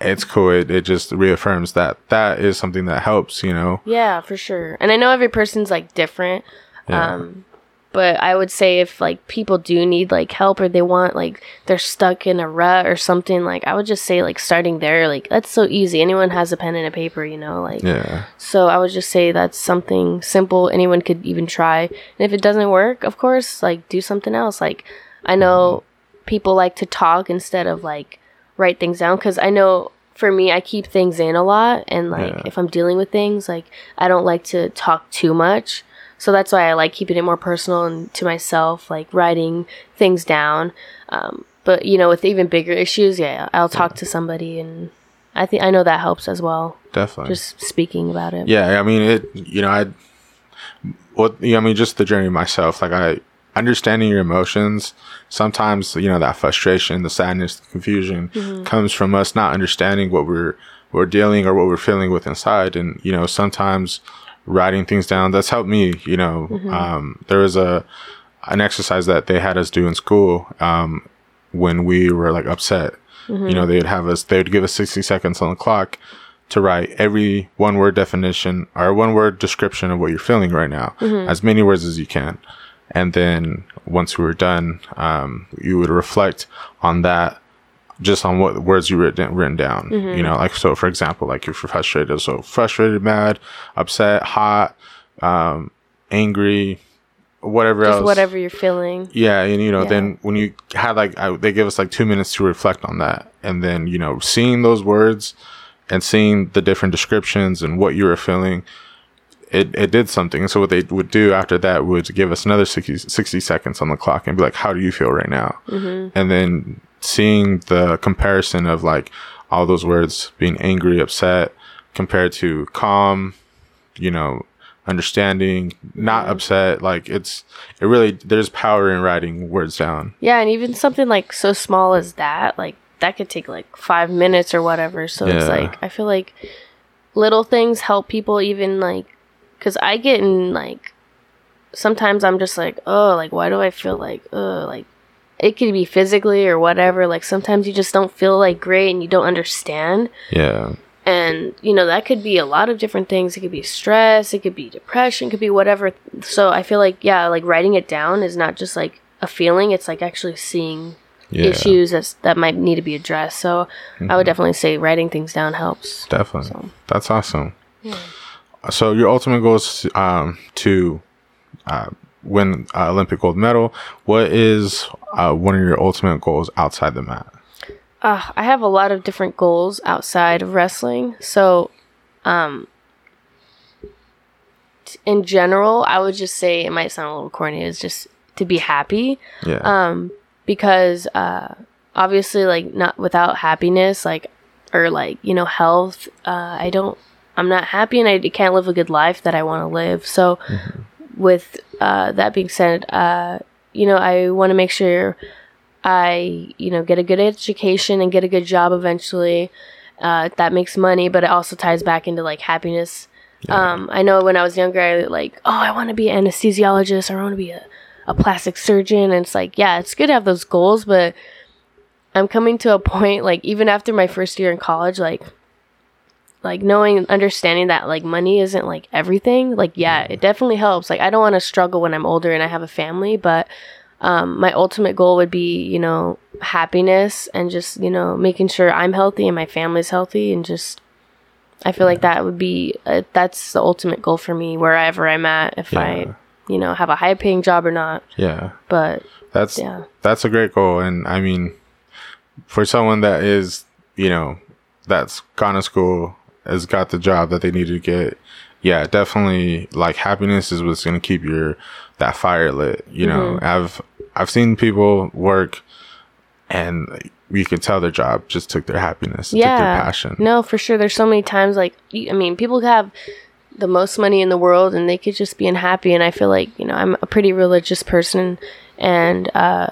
it's cool it, it just reaffirms that that is something that helps you know Yeah, for sure. And I know every person's like different. Yeah. Um but I would say if like people do need like help or they want like they're stuck in a rut or something, like I would just say like starting there, like that's so easy. Anyone has a pen and a paper, you know, like yeah so I would just say that's something simple anyone could even try. And if it doesn't work, of course, like do something else. Like I know mm-hmm. people like to talk instead of like write things down cuz I know for me I keep things in a lot and like Yeah. if I'm dealing with things, like I don't like to talk too much. So that's why I like keeping it more personal and to myself, like writing things down. Um, but you know, with even bigger issues, yeah, I'll talk to somebody and I think I know that helps as well. definitely Just speaking about it. yeah i mean it you know i what you know, i mean just the journey myself like i understanding your emotions sometimes you know that frustration the sadness the confusion comes from us not understanding what we're we're dealing or what we're feeling with inside and you know sometimes writing things down. That's helped me you know um there was a an exercise that they had us do in school um when we were like upset. You know they'd have us they would give us 60 seconds on the clock to write every one word definition or one word description of what you're feeling right now, as many words as you can. And then once we were done, um, you would reflect on that just on what words you written written down. You know, like so for example, like if you're frustrated, so frustrated, mad, upset, hot, um, angry, whatever Just else. whatever you're feeling. Yeah, and you know, Yeah. then when you had like, I, they give us like two minutes to reflect on that, and then you know, seeing those words and seeing the different descriptions and what you were feeling, it it did something. So what they would do after that would give us another 60, 60 seconds on the clock and be like, "How do you feel right now?" And then seeing the comparison of like all those words being angry, upset, compared to calm, you know, understanding, not upset. Like it's it really there's power in writing words down. Yeah, and even something like so small as that, like that could take like five minutes or whatever. So it's like I feel like little things help people even like because I get in like sometimes I'm just like oh like why do I feel like oh like it could be physically or whatever. Like sometimes you just don't feel like great and you don't understand. Yeah. And you know that could be a lot of different things. It could be stress, it could be depression, it could be whatever. So I feel like yeah, like writing it down is not just like a feeling. It's like actually seeing Yeah. issues that's, that might need to be addressed. So I would definitely say writing things down helps. Definitely. So. That's awesome. Yeah. So your ultimate goal is um, to uh, win uh, Olympic gold medal. What is uh, one of your ultimate goals outside the mat? Uh, I have a lot of different goals outside of wrestling. So, um, t- in general, I would just say it might sound a little corny. Is just to be happy. Yeah. Um, because uh, obviously, like not without happiness, like or like you know health, uh, I don't. I'm not happy, and I can't live a good life that I want to live. So, with uh, that being said, uh, you know, I want to make sure I, you know, get a good education and get a good job eventually. Uh, that makes money, but it also ties back into like happiness. Um, I know when I was younger, I like, oh, I want to be an anesthesiologist or I want to be a, a plastic surgeon. And it's like, yeah, it's good to have those goals, but I'm coming to a point, like, even after my first year in college, like, like knowing understanding that like money isn't like everything like yeah it definitely helps. Like i don't want to struggle when i'm older and i have a family but um, my ultimate goal would be you know happiness and just you know making sure i'm healthy and my family's healthy and just i feel like that would be uh, that's the ultimate goal for me wherever i'm at if Yeah. i you know have a high paying job or not. Yeah. but That's yeah. that's a great goal, and I mean, for someone that is you know that's gone to school has got the job that they need to get. Yeah, definitely. Like happiness is what's gonna keep your that fire lit. You know, I've I've seen people work, and you can tell their job just took their happiness, took their passion. no for sure there's so many times like i mean people have the most money in the world and they could just be unhappy and i feel like you know i'm a pretty religious person and uh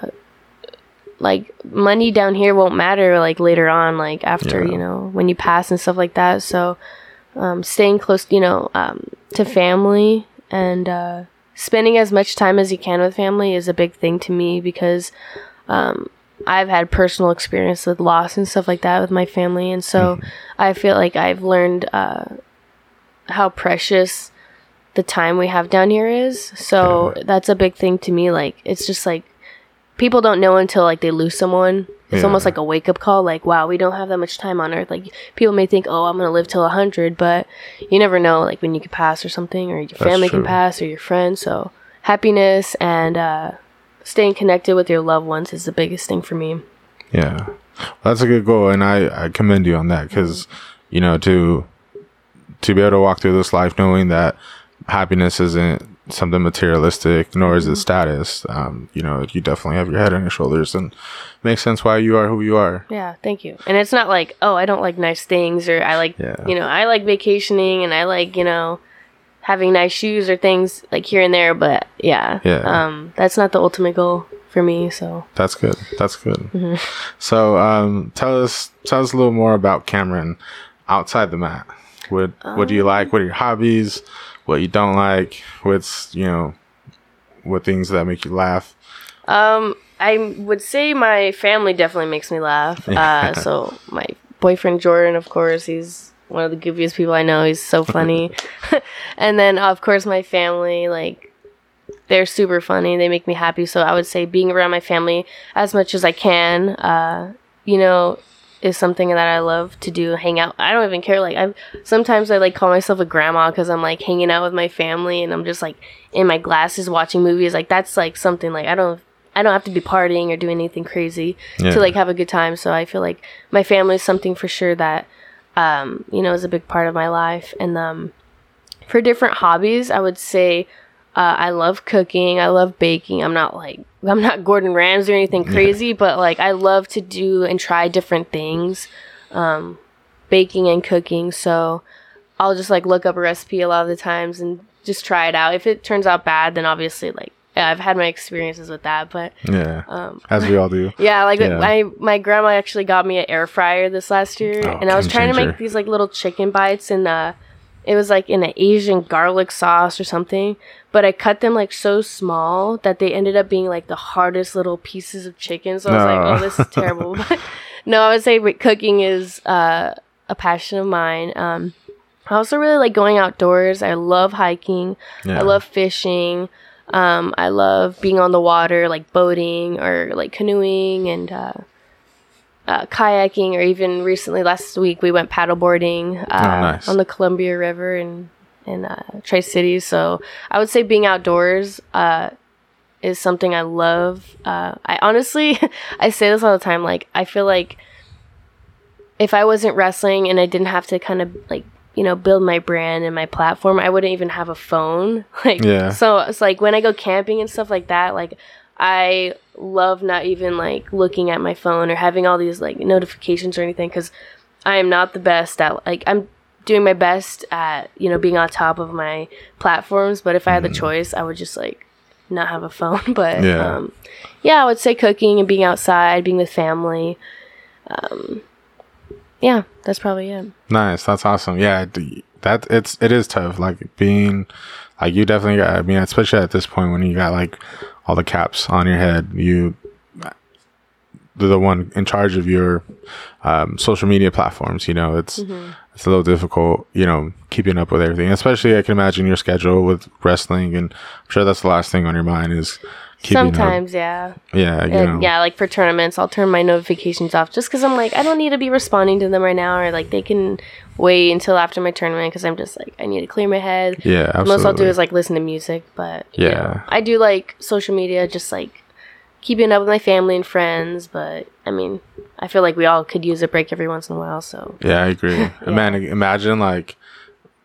like money down here won't matter like later on like after Yeah. you know when you pass and stuff like that so um staying close you know um to family and uh spending as much time as you can with family is a big thing to me because um I've had personal experience with loss and stuff like that with my family, and so I feel like I've learned uh, how precious the time we have down here is. So that's a big thing to me. Like it's just like people don't know until like they lose someone. It's Yeah. almost like a wake up call. Like wow, we don't have that much time on Earth. Like people may think, oh, I'm gonna live till a hundred, but you never know. Like when you could pass or something, or your family true. can pass, or your friends. So happiness and uh, staying connected with your loved ones is the biggest thing for me. Yeah, that's a good goal, and I, I commend you on that because you know to to be able to walk through this life knowing that happiness isn't something materialistic, nor is it status. Um, you know, you definitely have your head on your shoulders, and makes sense why you are who you are. Yeah, thank you. And it's not like, oh, I don't like nice things or I like, Yeah. you know, I like vacationing and I like, you know, having nice shoes or things like here and there, but yeah. Yeah. Um that's not the ultimate goal for me, so. That's good. That's good. Mm-hmm. So, um, tell us tell us a little more about Cameron outside the mat. What what do you Um, like? What are your hobbies? What you don't like? What's you know, what things that make you laugh? Um I would say my family definitely makes me laugh. Uh so my boyfriend Jordan, of course, he's one of the goofiest people I know. He's so funny. [LAUGHS] [LAUGHS] and then of course my family like they're super funny. They make me happy. So I would say being around my family as much as I can, uh, you know, is something that I love to do. Hang out. I don't even care. Like I sometimes I like call myself a grandma because I'm like hanging out with my family and I'm just like in my glasses watching movies. Like that's like something like I don't. I don't have to be partying or doing anything crazy Yeah. to like have a good time. So I feel like my family is something for sure that um, you know is a big part of my life. And um, for different hobbies, I would say uh, I love cooking. I love baking. I'm not like I'm not Gordon Ramsay or anything crazy, but like I love to do and try different things, um, baking and cooking. So I'll just like look up a recipe a lot of the times and just try it out. If it turns out bad, then obviously like yeah, I've had my experiences with that. But Yeah, um, as we all do. [LAUGHS] yeah, like Yeah. my my grandma actually got me an air fryer this last year, Oh, and I was trying to make these like little chicken bites, and uh, it was like in an Asian garlic sauce or something. But I cut them like so small that they ended up being like the hardest little pieces of chicken. So I was No. like, oh, this is [LAUGHS] terrible. but no, I would say cooking is uh, a passion of mine. Um, I also really like going outdoors. I love hiking. Yeah. I love fishing. Um, I love being on the water, like boating or like canoeing and uh, uh, kayaking, or even recently last week we went paddleboarding uh, Oh, nice. on the Columbia River in in uh, Tri Cities. So I would say being outdoors uh, is something I love. Uh, I honestly, [LAUGHS] I say this all the time. Like I feel like if I wasn't wrestling and I didn't have to kind of like you know build my brand and my platform, I wouldn't even have a phone. [LAUGHS] Like Yeah. so it's like when I go camping and stuff like that, like I love not even like looking at my phone or having all these like notifications or anything because I am not the best at like I'm doing my best at you know being on top of my platforms. But if I had the choice, I would just like not have a phone. [LAUGHS] But Yeah. um, yeah, I would say cooking and being outside, being with family. Um, yeah, that's probably it. Nice. That's awesome. Yeah, that it's it is tough. Like being like you definitely got. I mean, especially at this point when you got like all the caps on your head, you the one in charge of your um, social media platforms. You know, it's it's a little difficult. You know, keeping up with everything. Especially, I can imagine your schedule with wrestling, and I'm sure that's the last thing on your mind is Sometimes, yeah. Up. Yeah, you And know. yeah, like for tournaments, I'll turn my notifications off just because I'm like, I don't need to be responding to them right now, or like they can wait until after my tournament because I'm just like, I need to clear my head. Yeah, The Most I'll do is like listen to music, but you know, Yeah. I do like social media, just like keeping up with my family and friends. But I mean, I feel like we all could use a break every once in a while. So Yeah, I agree. [LAUGHS] And Man, imagine like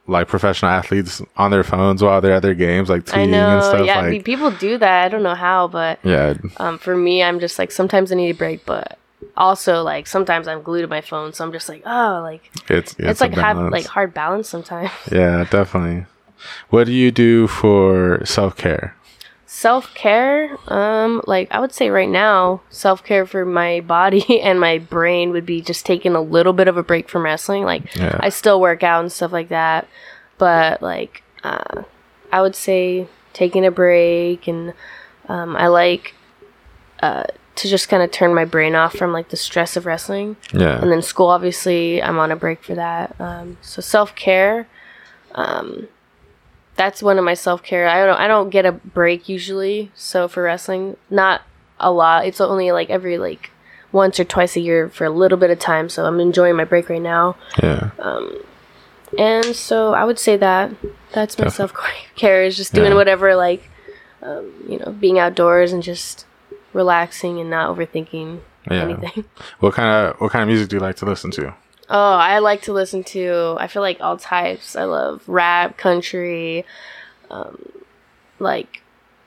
like professional athletes on their phones while they're at their games, like tweeting I know, and stuff. yeah, I like, mean, people do that. I don't know how, but yeah, um, for me, I'm just like sometimes I need a break, but also like sometimes I'm glued to my phone, so I'm just like, oh, like it's it's, it's, like have like hard balance sometimes. yeah, definitely. What do you do for self care? Self care, um, like I would say right now, self care for my [LAUGHS] body and my brain would be just taking a little bit of a break from wrestling. Like Yeah. I still work out and stuff like that, but like uh, I would say taking a break and um, I like uh, to just kind of turn my brain off from like the stress of wrestling. Yeah, and then school obviously i'm on a break for that um, so self-care um, that's one of my self-care. I don't i don't get a break usually so for wrestling not a lot. It's only like every like once or twice a year for a little bit of time so i'm enjoying my break right now. Yeah, Um, and so i would say that. That's my self-care. [LAUGHS] Is just doing Yeah. whatever like um, you know being outdoors and just relaxing and not overthinking yeah. anything. [LAUGHS] What kind of what kind of music do you like to listen to? Oh, I like to listen to. I feel like all types. I love rap, country, um, like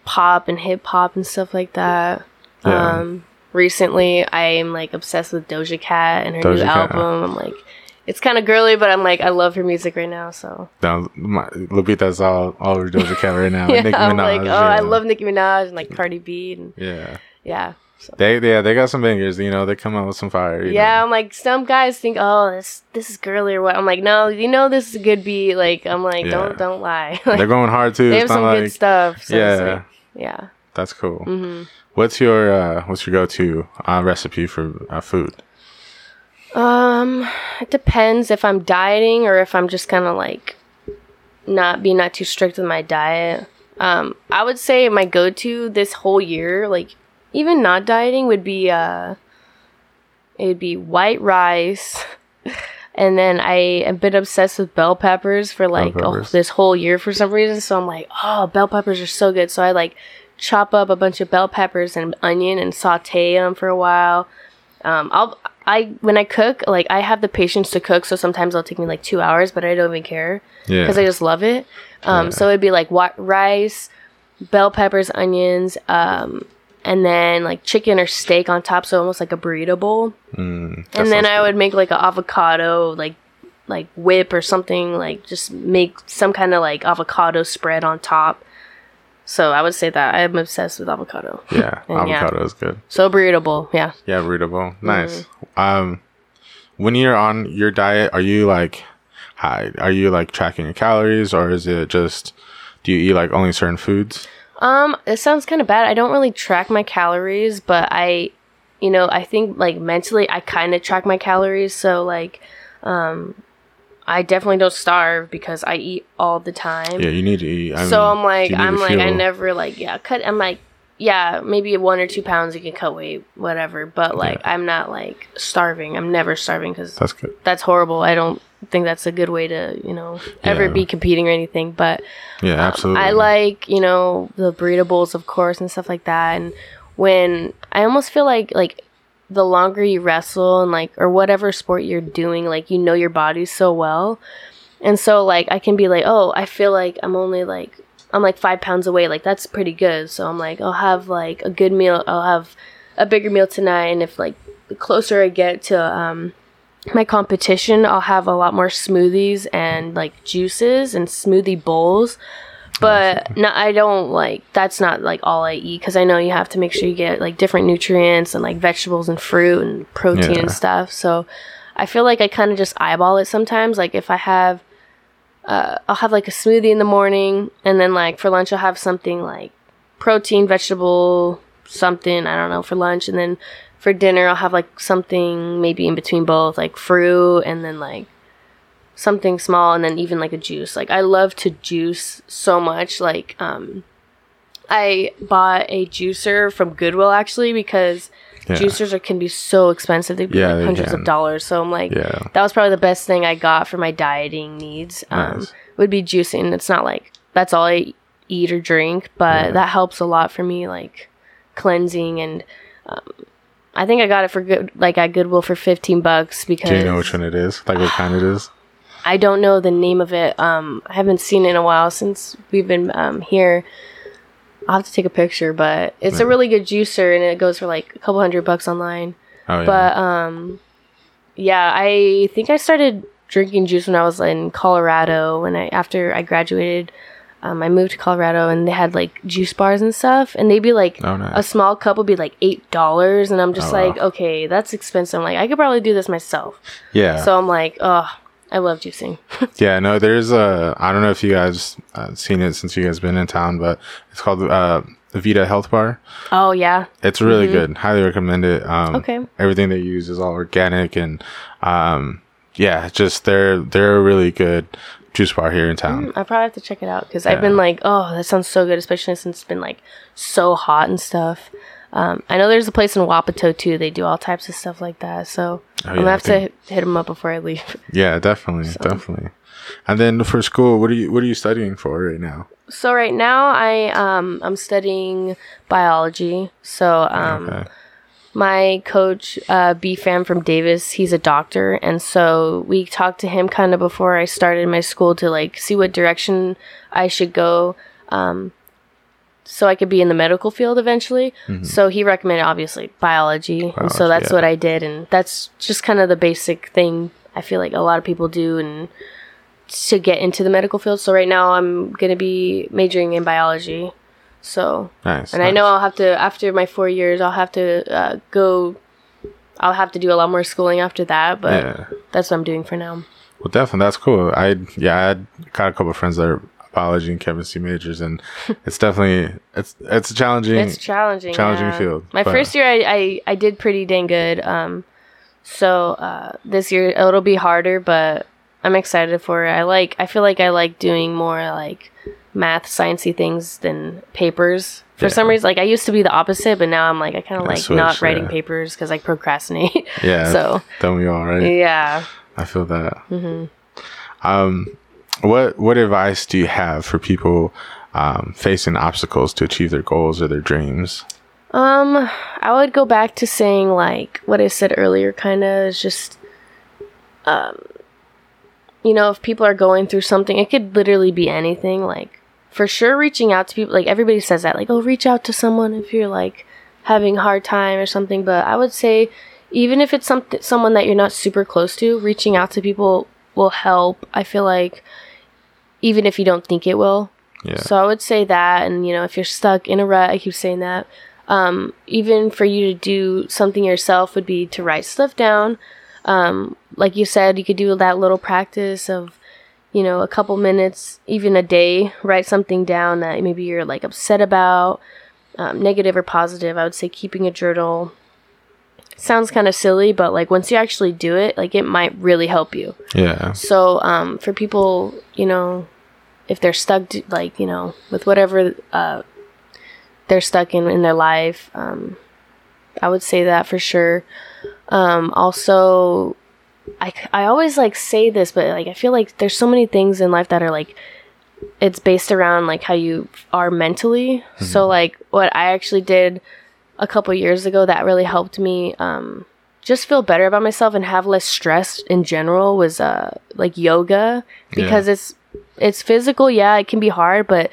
pop and hip hop and stuff like that. Yeah. Um, recently, I am like obsessed with Doja Cat and her Doja new Cat. album. I'm like, it's kind of girly, but I'm like, I love her music right now. So Down, my, Lupita's all all over Doja Cat right now. [LAUGHS] yeah, Nicki I'm like, oh, yeah. I love Nicki Minaj and like Cardi B and Yeah, yeah. So. they yeah they got some bangers. You know, they come out with some fire. you Yeah, know. I'm like some guys think, oh, this this is girly or what. I'm like, no, you know, this is a good beat. Like, I'm like, Yeah. don't don't lie. Like, [LAUGHS] they're going hard too. they have some like good stuff. So yeah. like, yeah. that's cool. hmm What's your uh, what's your go to uh, recipe for uh, food? Um, it depends if I'm dieting or if I'm just kind of like not being not too strict with my diet. Um, I would say my go-to this whole year, like even not dieting, would be uh, it would be white rice. [LAUGHS] And then I have been obsessed with bell peppers for like oh, this whole year for some reason. So I'm like, oh, bell peppers are so good. So I like chop up a bunch of bell peppers and onion and saute them for a while. Um, I'll I when I cook, like I have the patience to cook, so sometimes it'll take me like two hours, but I don't even care Yeah, because I just love it. Um, Yeah. So it'd be like wa- rice, bell peppers, onions, um, and then like chicken or steak on top, so almost like a burrito bowl. Mm, and then I good. would make like an avocado like like whip or something like just make some kind of like avocado spread on top. So I would say that I'm obsessed with avocado. [LAUGHS] Yeah, And yeah. avocado is good. So burrito bowl, yeah. Yeah, readable. Nice. Mm-hmm. Um, when you're on your diet, are you like, how, are you like tracking your calories or is it just do you eat like only certain foods? Um, it sounds kind of bad. I don't really track my calories, but I, you know, I think like mentally I kind of track my calories. So like, um, I definitely don't starve because I eat all the time. Yeah, you need to eat. I so mean, I'm like, I'm like, I never like, yeah, cut. I'm like, yeah, maybe one or two pounds you can cut weight, whatever. But like, I'm not like starving. I'm never starving because That's good. that's horrible. I don't think that's a good way to, you know, ever Yeah. be competing or anything. But Yeah, um, absolutely. I like, you know, the burrito bowls, of course, and stuff like that. And when I almost feel like, like, the longer you wrestle and like, or whatever sport you're doing, like, you know your body so well. And so, like, I can be like, oh, I feel like I'm only like, I'm like five pounds away. Like, that's pretty good. So I'm like, I'll have like a good meal. I'll have a bigger meal tonight. And if like the closer I get to, um, my competition, I'll have a lot more smoothies and like juices and smoothie bowls. But no, I don't like that's not like all I eat because I know you have to make sure you get like different nutrients and like vegetables and fruit and protein Yeah. and stuff. So I feel like I kind of just eyeball it sometimes. Like if I have, uh, I'll have like a smoothie in the morning and then like for lunch I'll have something like protein, vegetable, something I don't know for lunch, and then for dinner I'll have like something maybe in between both, like fruit and then like something small and then even like a juice. Like I love to juice so much. Like um I bought a juicer from Goodwill actually because Yeah. juicers are, can be so expensive. They be Yeah, like hundreds of dollars. So I'm like Yeah. that was probably the best thing I got for my dieting needs. Um Nice. would be juicing. It's not like that's all I eat or drink, but that helps a lot for me like cleansing and um, I think I got it for good like at Goodwill for 15 bucks because Do you know which one it is? Like what kind it is? [SIGHS] I don't know the name of it. Um, I haven't seen it in a while since we've been um, here. I'll have to take a picture, but it's a really good juicer and it goes for like a couple hundred bucks online. Oh yeah. But um, yeah, I think I started drinking juice when I was in Colorado. When I after I graduated, um, I moved to Colorado and they had like juice bars and stuff, and they'd be like Oh, nice. a small cup would be like eight dollars, and I'm just Oh, wow. like, okay, that's expensive. I'm like, I could probably do this myself. yeah. So I'm like, oh, I love juicing. [LAUGHS] Yeah, no, there's a. I don't know if you guys uh, seen it since you guys been in town, but it's called uh, the Vita Health Bar. oh yeah, It's really good. Highly recommend it. Um, Mm-hmm. Okay. Everything they use is all organic and, um, yeah, just they're they're a really good juice bar here in town. I probably have to check it out because I've been like, oh, that sounds so good, especially since it's been like so hot and stuff. Um, I know there's a place in Wapato too. They do all types of stuff like that. So I'm Oh, gonna have to hit them up before I leave. [LAUGHS] Yeah, definitely, definitely. And then for school, what are you what are you studying for right now? so right now I um I'm studying biology. So um okay. My coach uh B fam from Davis, he's a doctor and so we talked to him kind of before I started my school to like see what direction I should go um so I could be in the medical field eventually. So he recommended obviously biology, and so that's yeah. what I did and that's just kind of the basic thing I feel like a lot of people do and to get into the medical field. So right now I'm going to be majoring in biology. So Nice. and I know. I'll have to after my four years, I'll have to uh, go. I'll have to do a lot more schooling after that, but Yeah. that's what I'm doing for now. Well, definitely, that's cool. I yeah, I got a couple of friends that are biology and chemistry majors, and [LAUGHS] it's definitely it's it's a challenging. It's challenging. challenging yeah. field, My but- first year, I, I I did pretty dang good. Um, so uh, this year it'll be harder, but I'm excited for it. I like. I feel like I like doing more like math, sciencey things than papers. For some reason, like I used to be the opposite, but now I'm like I kind of like switched, not writing yeah. papers because I procrastinate. [LAUGHS] yeah. so don't we all right? yeah. I feel that. Um, what what advice do you have for people um, facing obstacles to achieve their goals or their dreams? Um, I would go back to saying like what I said earlier, kind of is just, um, you know, if people are going through something, it could literally be anything. Like, for sure, reaching out to people. Like everybody says that, like, oh, reach out to someone if you're like having a hard time or something. But I would say, even if it's something someone that you're not super close to, reaching out to people will help. I feel like, even if you don't think it will. Yeah. So I would say that, and you know, if you're stuck in a rut, I keep saying that. Um, even for you to do something yourself would be to write stuff down. Um, like you said, you could do that little practice of you know, a couple minutes, even a day, write something down that maybe you're like upset about, um, negative or positive. I would say keeping a journal sounds kind of silly, but like once you actually do it, like it might really help you. Yeah. So, um, for people, you know, if they're stuck, to, like, you know, with whatever, uh, they're stuck in, in their life, um, I would say that for sure. Um, also, I, I always like say this, but like, I feel like there's so many things in life that are like, it's based around like how you are mentally. So, like, what I actually did a couple years ago that really helped me um, just feel better about myself and have less stress in general was uh, like yoga because it's it's physical yeah it can be hard but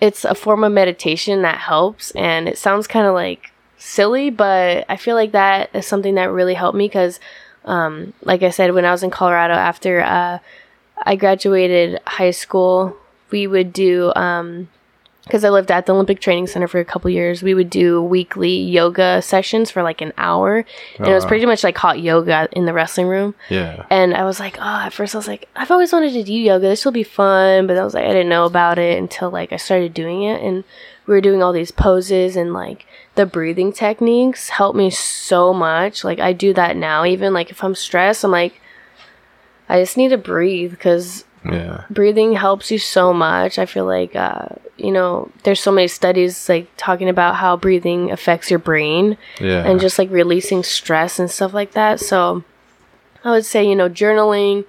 it's a form of meditation that helps and it sounds kind of like silly but i feel like that is something that really helped me because um, like i said when i was in colorado after uh, i graduated high school we would do um, because I lived at the Olympic Training Center for a couple years, we would do weekly yoga sessions for like an hour. And it was oh, pretty much like hot yoga in the wrestling room. Yeah. And I was like, oh, at first I was like, I've always wanted to do yoga. This will be fun. But I was like, I didn't know about it until like I started doing it. And we were doing all these poses and like the breathing techniques helped me so much. Like I do that now, even like if I'm stressed, I'm like, I just need to breathe because Yeah. breathing helps you so much. I feel like, uh, you know, there's so many studies like talking about how breathing affects your brain Yeah. and just like releasing stress and stuff like that. So I would say, you know, journaling,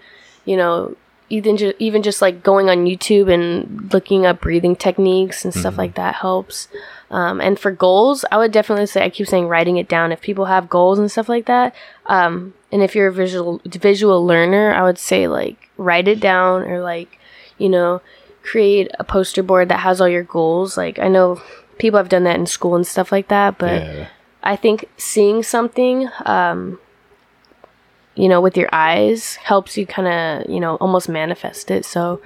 you know, even just even just like going on YouTube and looking up breathing techniques and stuff like that helps. Um, and for goals, I would definitely say I keep saying writing it down. If people have goals and stuff like that, um, and if you're a visual visual learner, I would say like write it down or like you know create a poster board that has all your goals. Like I know people have done that in school and stuff like that, but yeah. I think seeing something, um, you know, with your eyes helps you kind of, you know, almost manifest it. So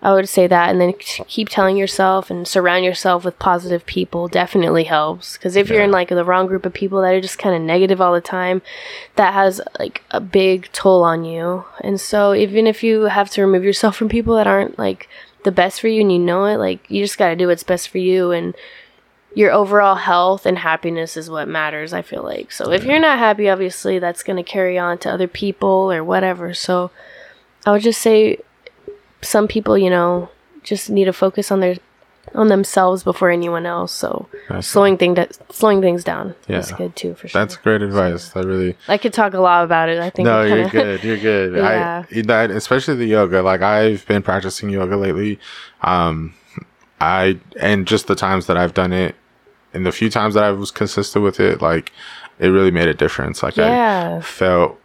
I would say that, and then keep telling yourself and surround yourself with positive people definitely helps. Because if you're in like the wrong group of people that are just kind of negative all the time, that has like a big toll on you. And so even if you have to remove yourself from people that aren't like the best for you and you know it, like you just got to do what's best for you and your overall health and happiness is what matters, I feel like. So if you're not happy, obviously that's going to carry on to other people or whatever. So I would just say some people, you know, just need to focus on their on themselves before anyone else. So slowing thing that slowing things down is good too for sure. That's great advice. That really. I could talk a lot about it. I think No, I [LAUGHS] you're good. You're good. Yeah. I that especially the yoga. Like I've been practicing yoga lately. Um, I and just the times that I've done it, and the few times that I was consistent with it, like it really made a difference. Like Yeah. I felt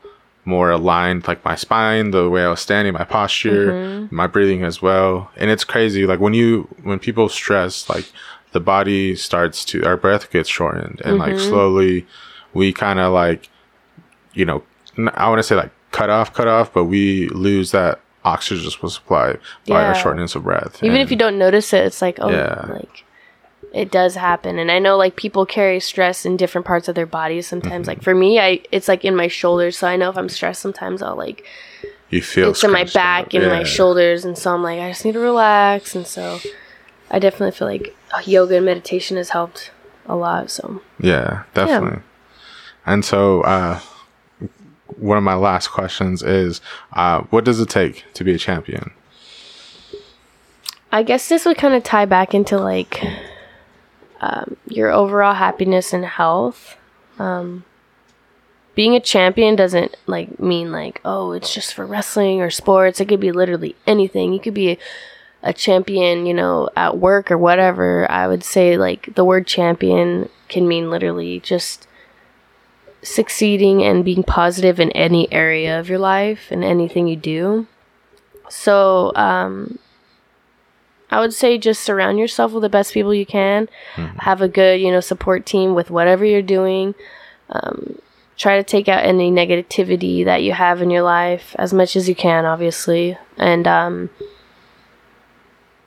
more aligned, like my spine, the way I was standing, my posture, Mm-hmm. my breathing as well. And it's crazy. Like when you when people stress, like the body starts to our breath gets shortened, and like Mm-hmm. slowly we kind of like you know, I want to say like cut off, cut off, but we lose that oxygen supply by our shortness of breath. Even And- if you don't notice it, it's like, oh, Yeah. like it does happen. And I know like people carry stress in different parts of their bodies sometimes. Like for me, I it's like in my shoulders. So I know if I'm stressed, sometimes I'll like you feel it's in my back and my shoulders. And so I'm like, I just need to relax. And so I definitely feel like uh, yoga and meditation has helped a lot. So Yeah, definitely. And so, uh, one of my last questions is, uh, what does it take to be a champion? I guess this would kind of tie back into like um, your overall happiness and health. Um, being a champion doesn't like mean like oh it's just for wrestling or sports. It could be literally anything. You could be a, a champion, you know, at work or whatever. I would say like the word champion can mean literally just succeeding and being positive in any area of your life and anything you do. So, um, I would say just surround yourself with the best people you can. Have a good, you know, support team with whatever you're doing. Um, try to take out any negativity that you have in your life as much as you can, obviously. And, um,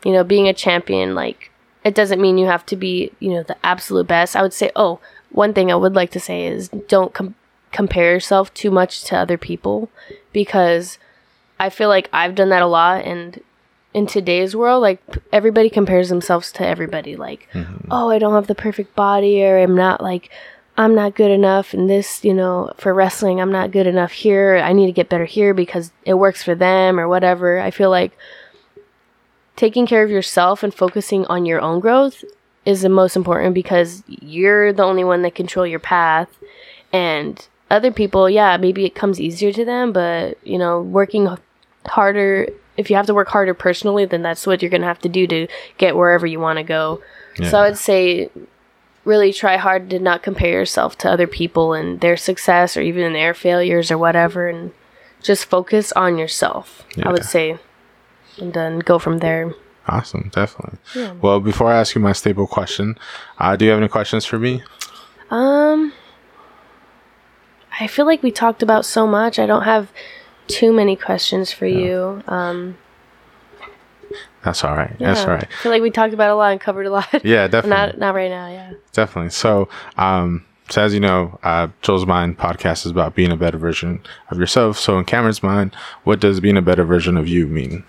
you know, being a champion, like, it doesn't mean you have to be, you know, the absolute best. I would say, oh, one thing I would like to say is don't com- compare yourself too much to other people because I feel like I've done that a lot and in today's world like everybody compares themselves to everybody like mm-hmm. oh I don't have the perfect body or I'm not like I'm not good enough in this, you know, for wrestling, I'm not good enough here. I need to get better here because it works for them or whatever. I feel like taking care of yourself and focusing on your own growth is the most important because you're the only one that control your path and other people yeah maybe it comes easier to them but you know working harder if you have to work harder personally then that's what you're going to have to do to get wherever you want to go yeah. so i would say really try hard to not compare yourself to other people and their success or even their failures or whatever and just focus on yourself yeah. i would say and then go from there awesome definitely yeah. well before i ask you my stable question uh, do you have any questions for me um I feel like we talked about so much. I don't have too many questions for yeah. you. Um, that's all right. Yeah. That's all right. I feel like we talked about a lot and covered a lot. Yeah, [LAUGHS] definitely. not not right now. Yeah. Definitely. So, um, so as you know, uh, Joel's Mind podcast is about being a better version of yourself. So in Cameron's mind, what does being a better version of you mean?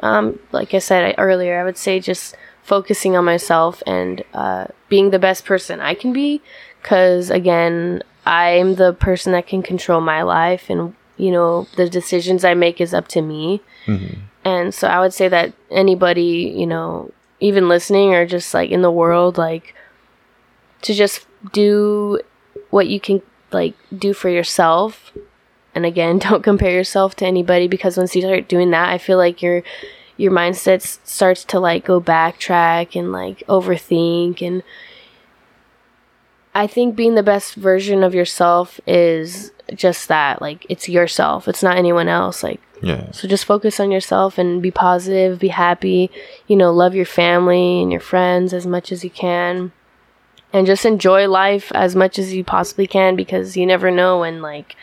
Um, like I said earlier, I would say just focusing on myself and uh, being the best person I can be. Because again, I'm the person that can control my life and you know the decisions I make is up to me. Mm-hmm. And so I would say that anybody, you know, even listening or just like in the world like to just do what you can like do for yourself. And again, [LAUGHS] don't compare yourself to anybody because once you start doing that, I feel like your your mindset starts to like go backtrack and like overthink and I think being the best version of yourself is just that. Like it's yourself. It's not anyone else. Like yeah. So just focus on yourself and be positive, be happy, you know, love your family and your friends as much as you can. And just enjoy life as much as you possibly can because you never know when like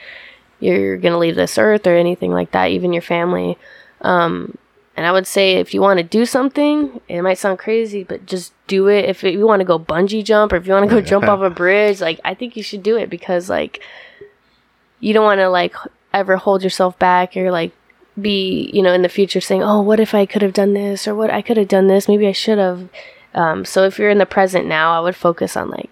you're to leave this earth or anything like that, even your family. Um, and I would say if you want to do something, it might sound crazy, but just do it. If you want to go bungee jump or if you want to go jump off [LAUGHS] a bridge, like I think you should do it because like you don't want to like ever hold yourself back or like be, you know, in the future saying, "Oh, what if I could have done this or what I could have done this, maybe I should have." Um, so if you're in the present now, I would focus on like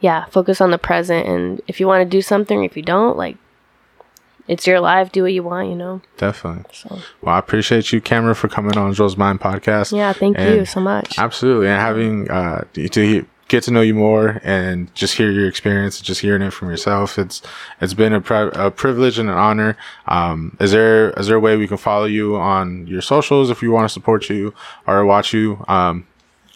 yeah, focus on the present and if you want to do something, if you don't, like it's your life. Do what you want, you know? Definitely. So. Well, I appreciate you, Cameron, for coming on Joel's Mind podcast. Yeah, thank and you so much. Absolutely. And having uh, to get to know you more and just hear your experience, just hearing it from yourself. It's, it's been a, pri- a privilege and an honor. Um, is there, is there a way we can follow you on your socials if you want to support you or watch you? Um,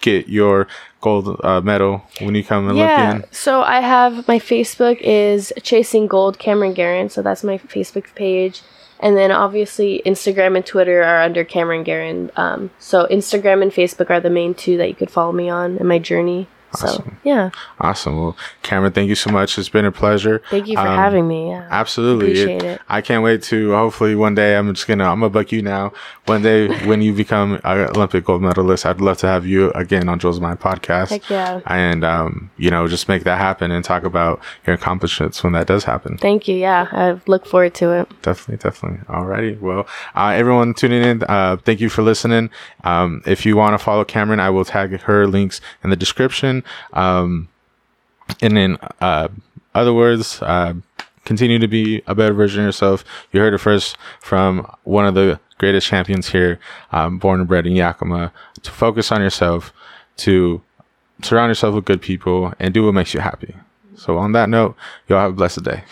get your gold uh, medal when you come and yeah, look in? So I have my Facebook is Chasing Gold Cameron Guerin. So that's my Facebook page. And then obviously Instagram and Twitter are under Cameron Guerin. Um, so Instagram and Facebook are the main two that you could follow me on in my journey. Awesome. So, yeah. Awesome. Well, Cameron, thank you so much. It's been a pleasure. Thank you for um, having me. Yeah. Absolutely. Appreciate it, it, I can't wait to hopefully one day I'm just gonna I'm gonna book you now. One day [LAUGHS] when you become an Olympic gold medalist, I'd love to have you again on Joel's Mind podcast. Heck yeah. And um, you know, just make that happen and talk about your accomplishments when that does happen. Thank you. Yeah. I look forward to it. Definitely, definitely. Alrighty. Well, uh, everyone tuning in, uh, thank you for listening. Um, if you want to follow Cameron, I will tag her links in the description. Um, and in uh, other words, uh, continue to be a better version of yourself. You heard it first from one of the greatest champions here, um, born and bred in Yakima. To focus on yourself, to surround yourself with good people, and do what makes you happy. So, on that note, y'all have a blessed day.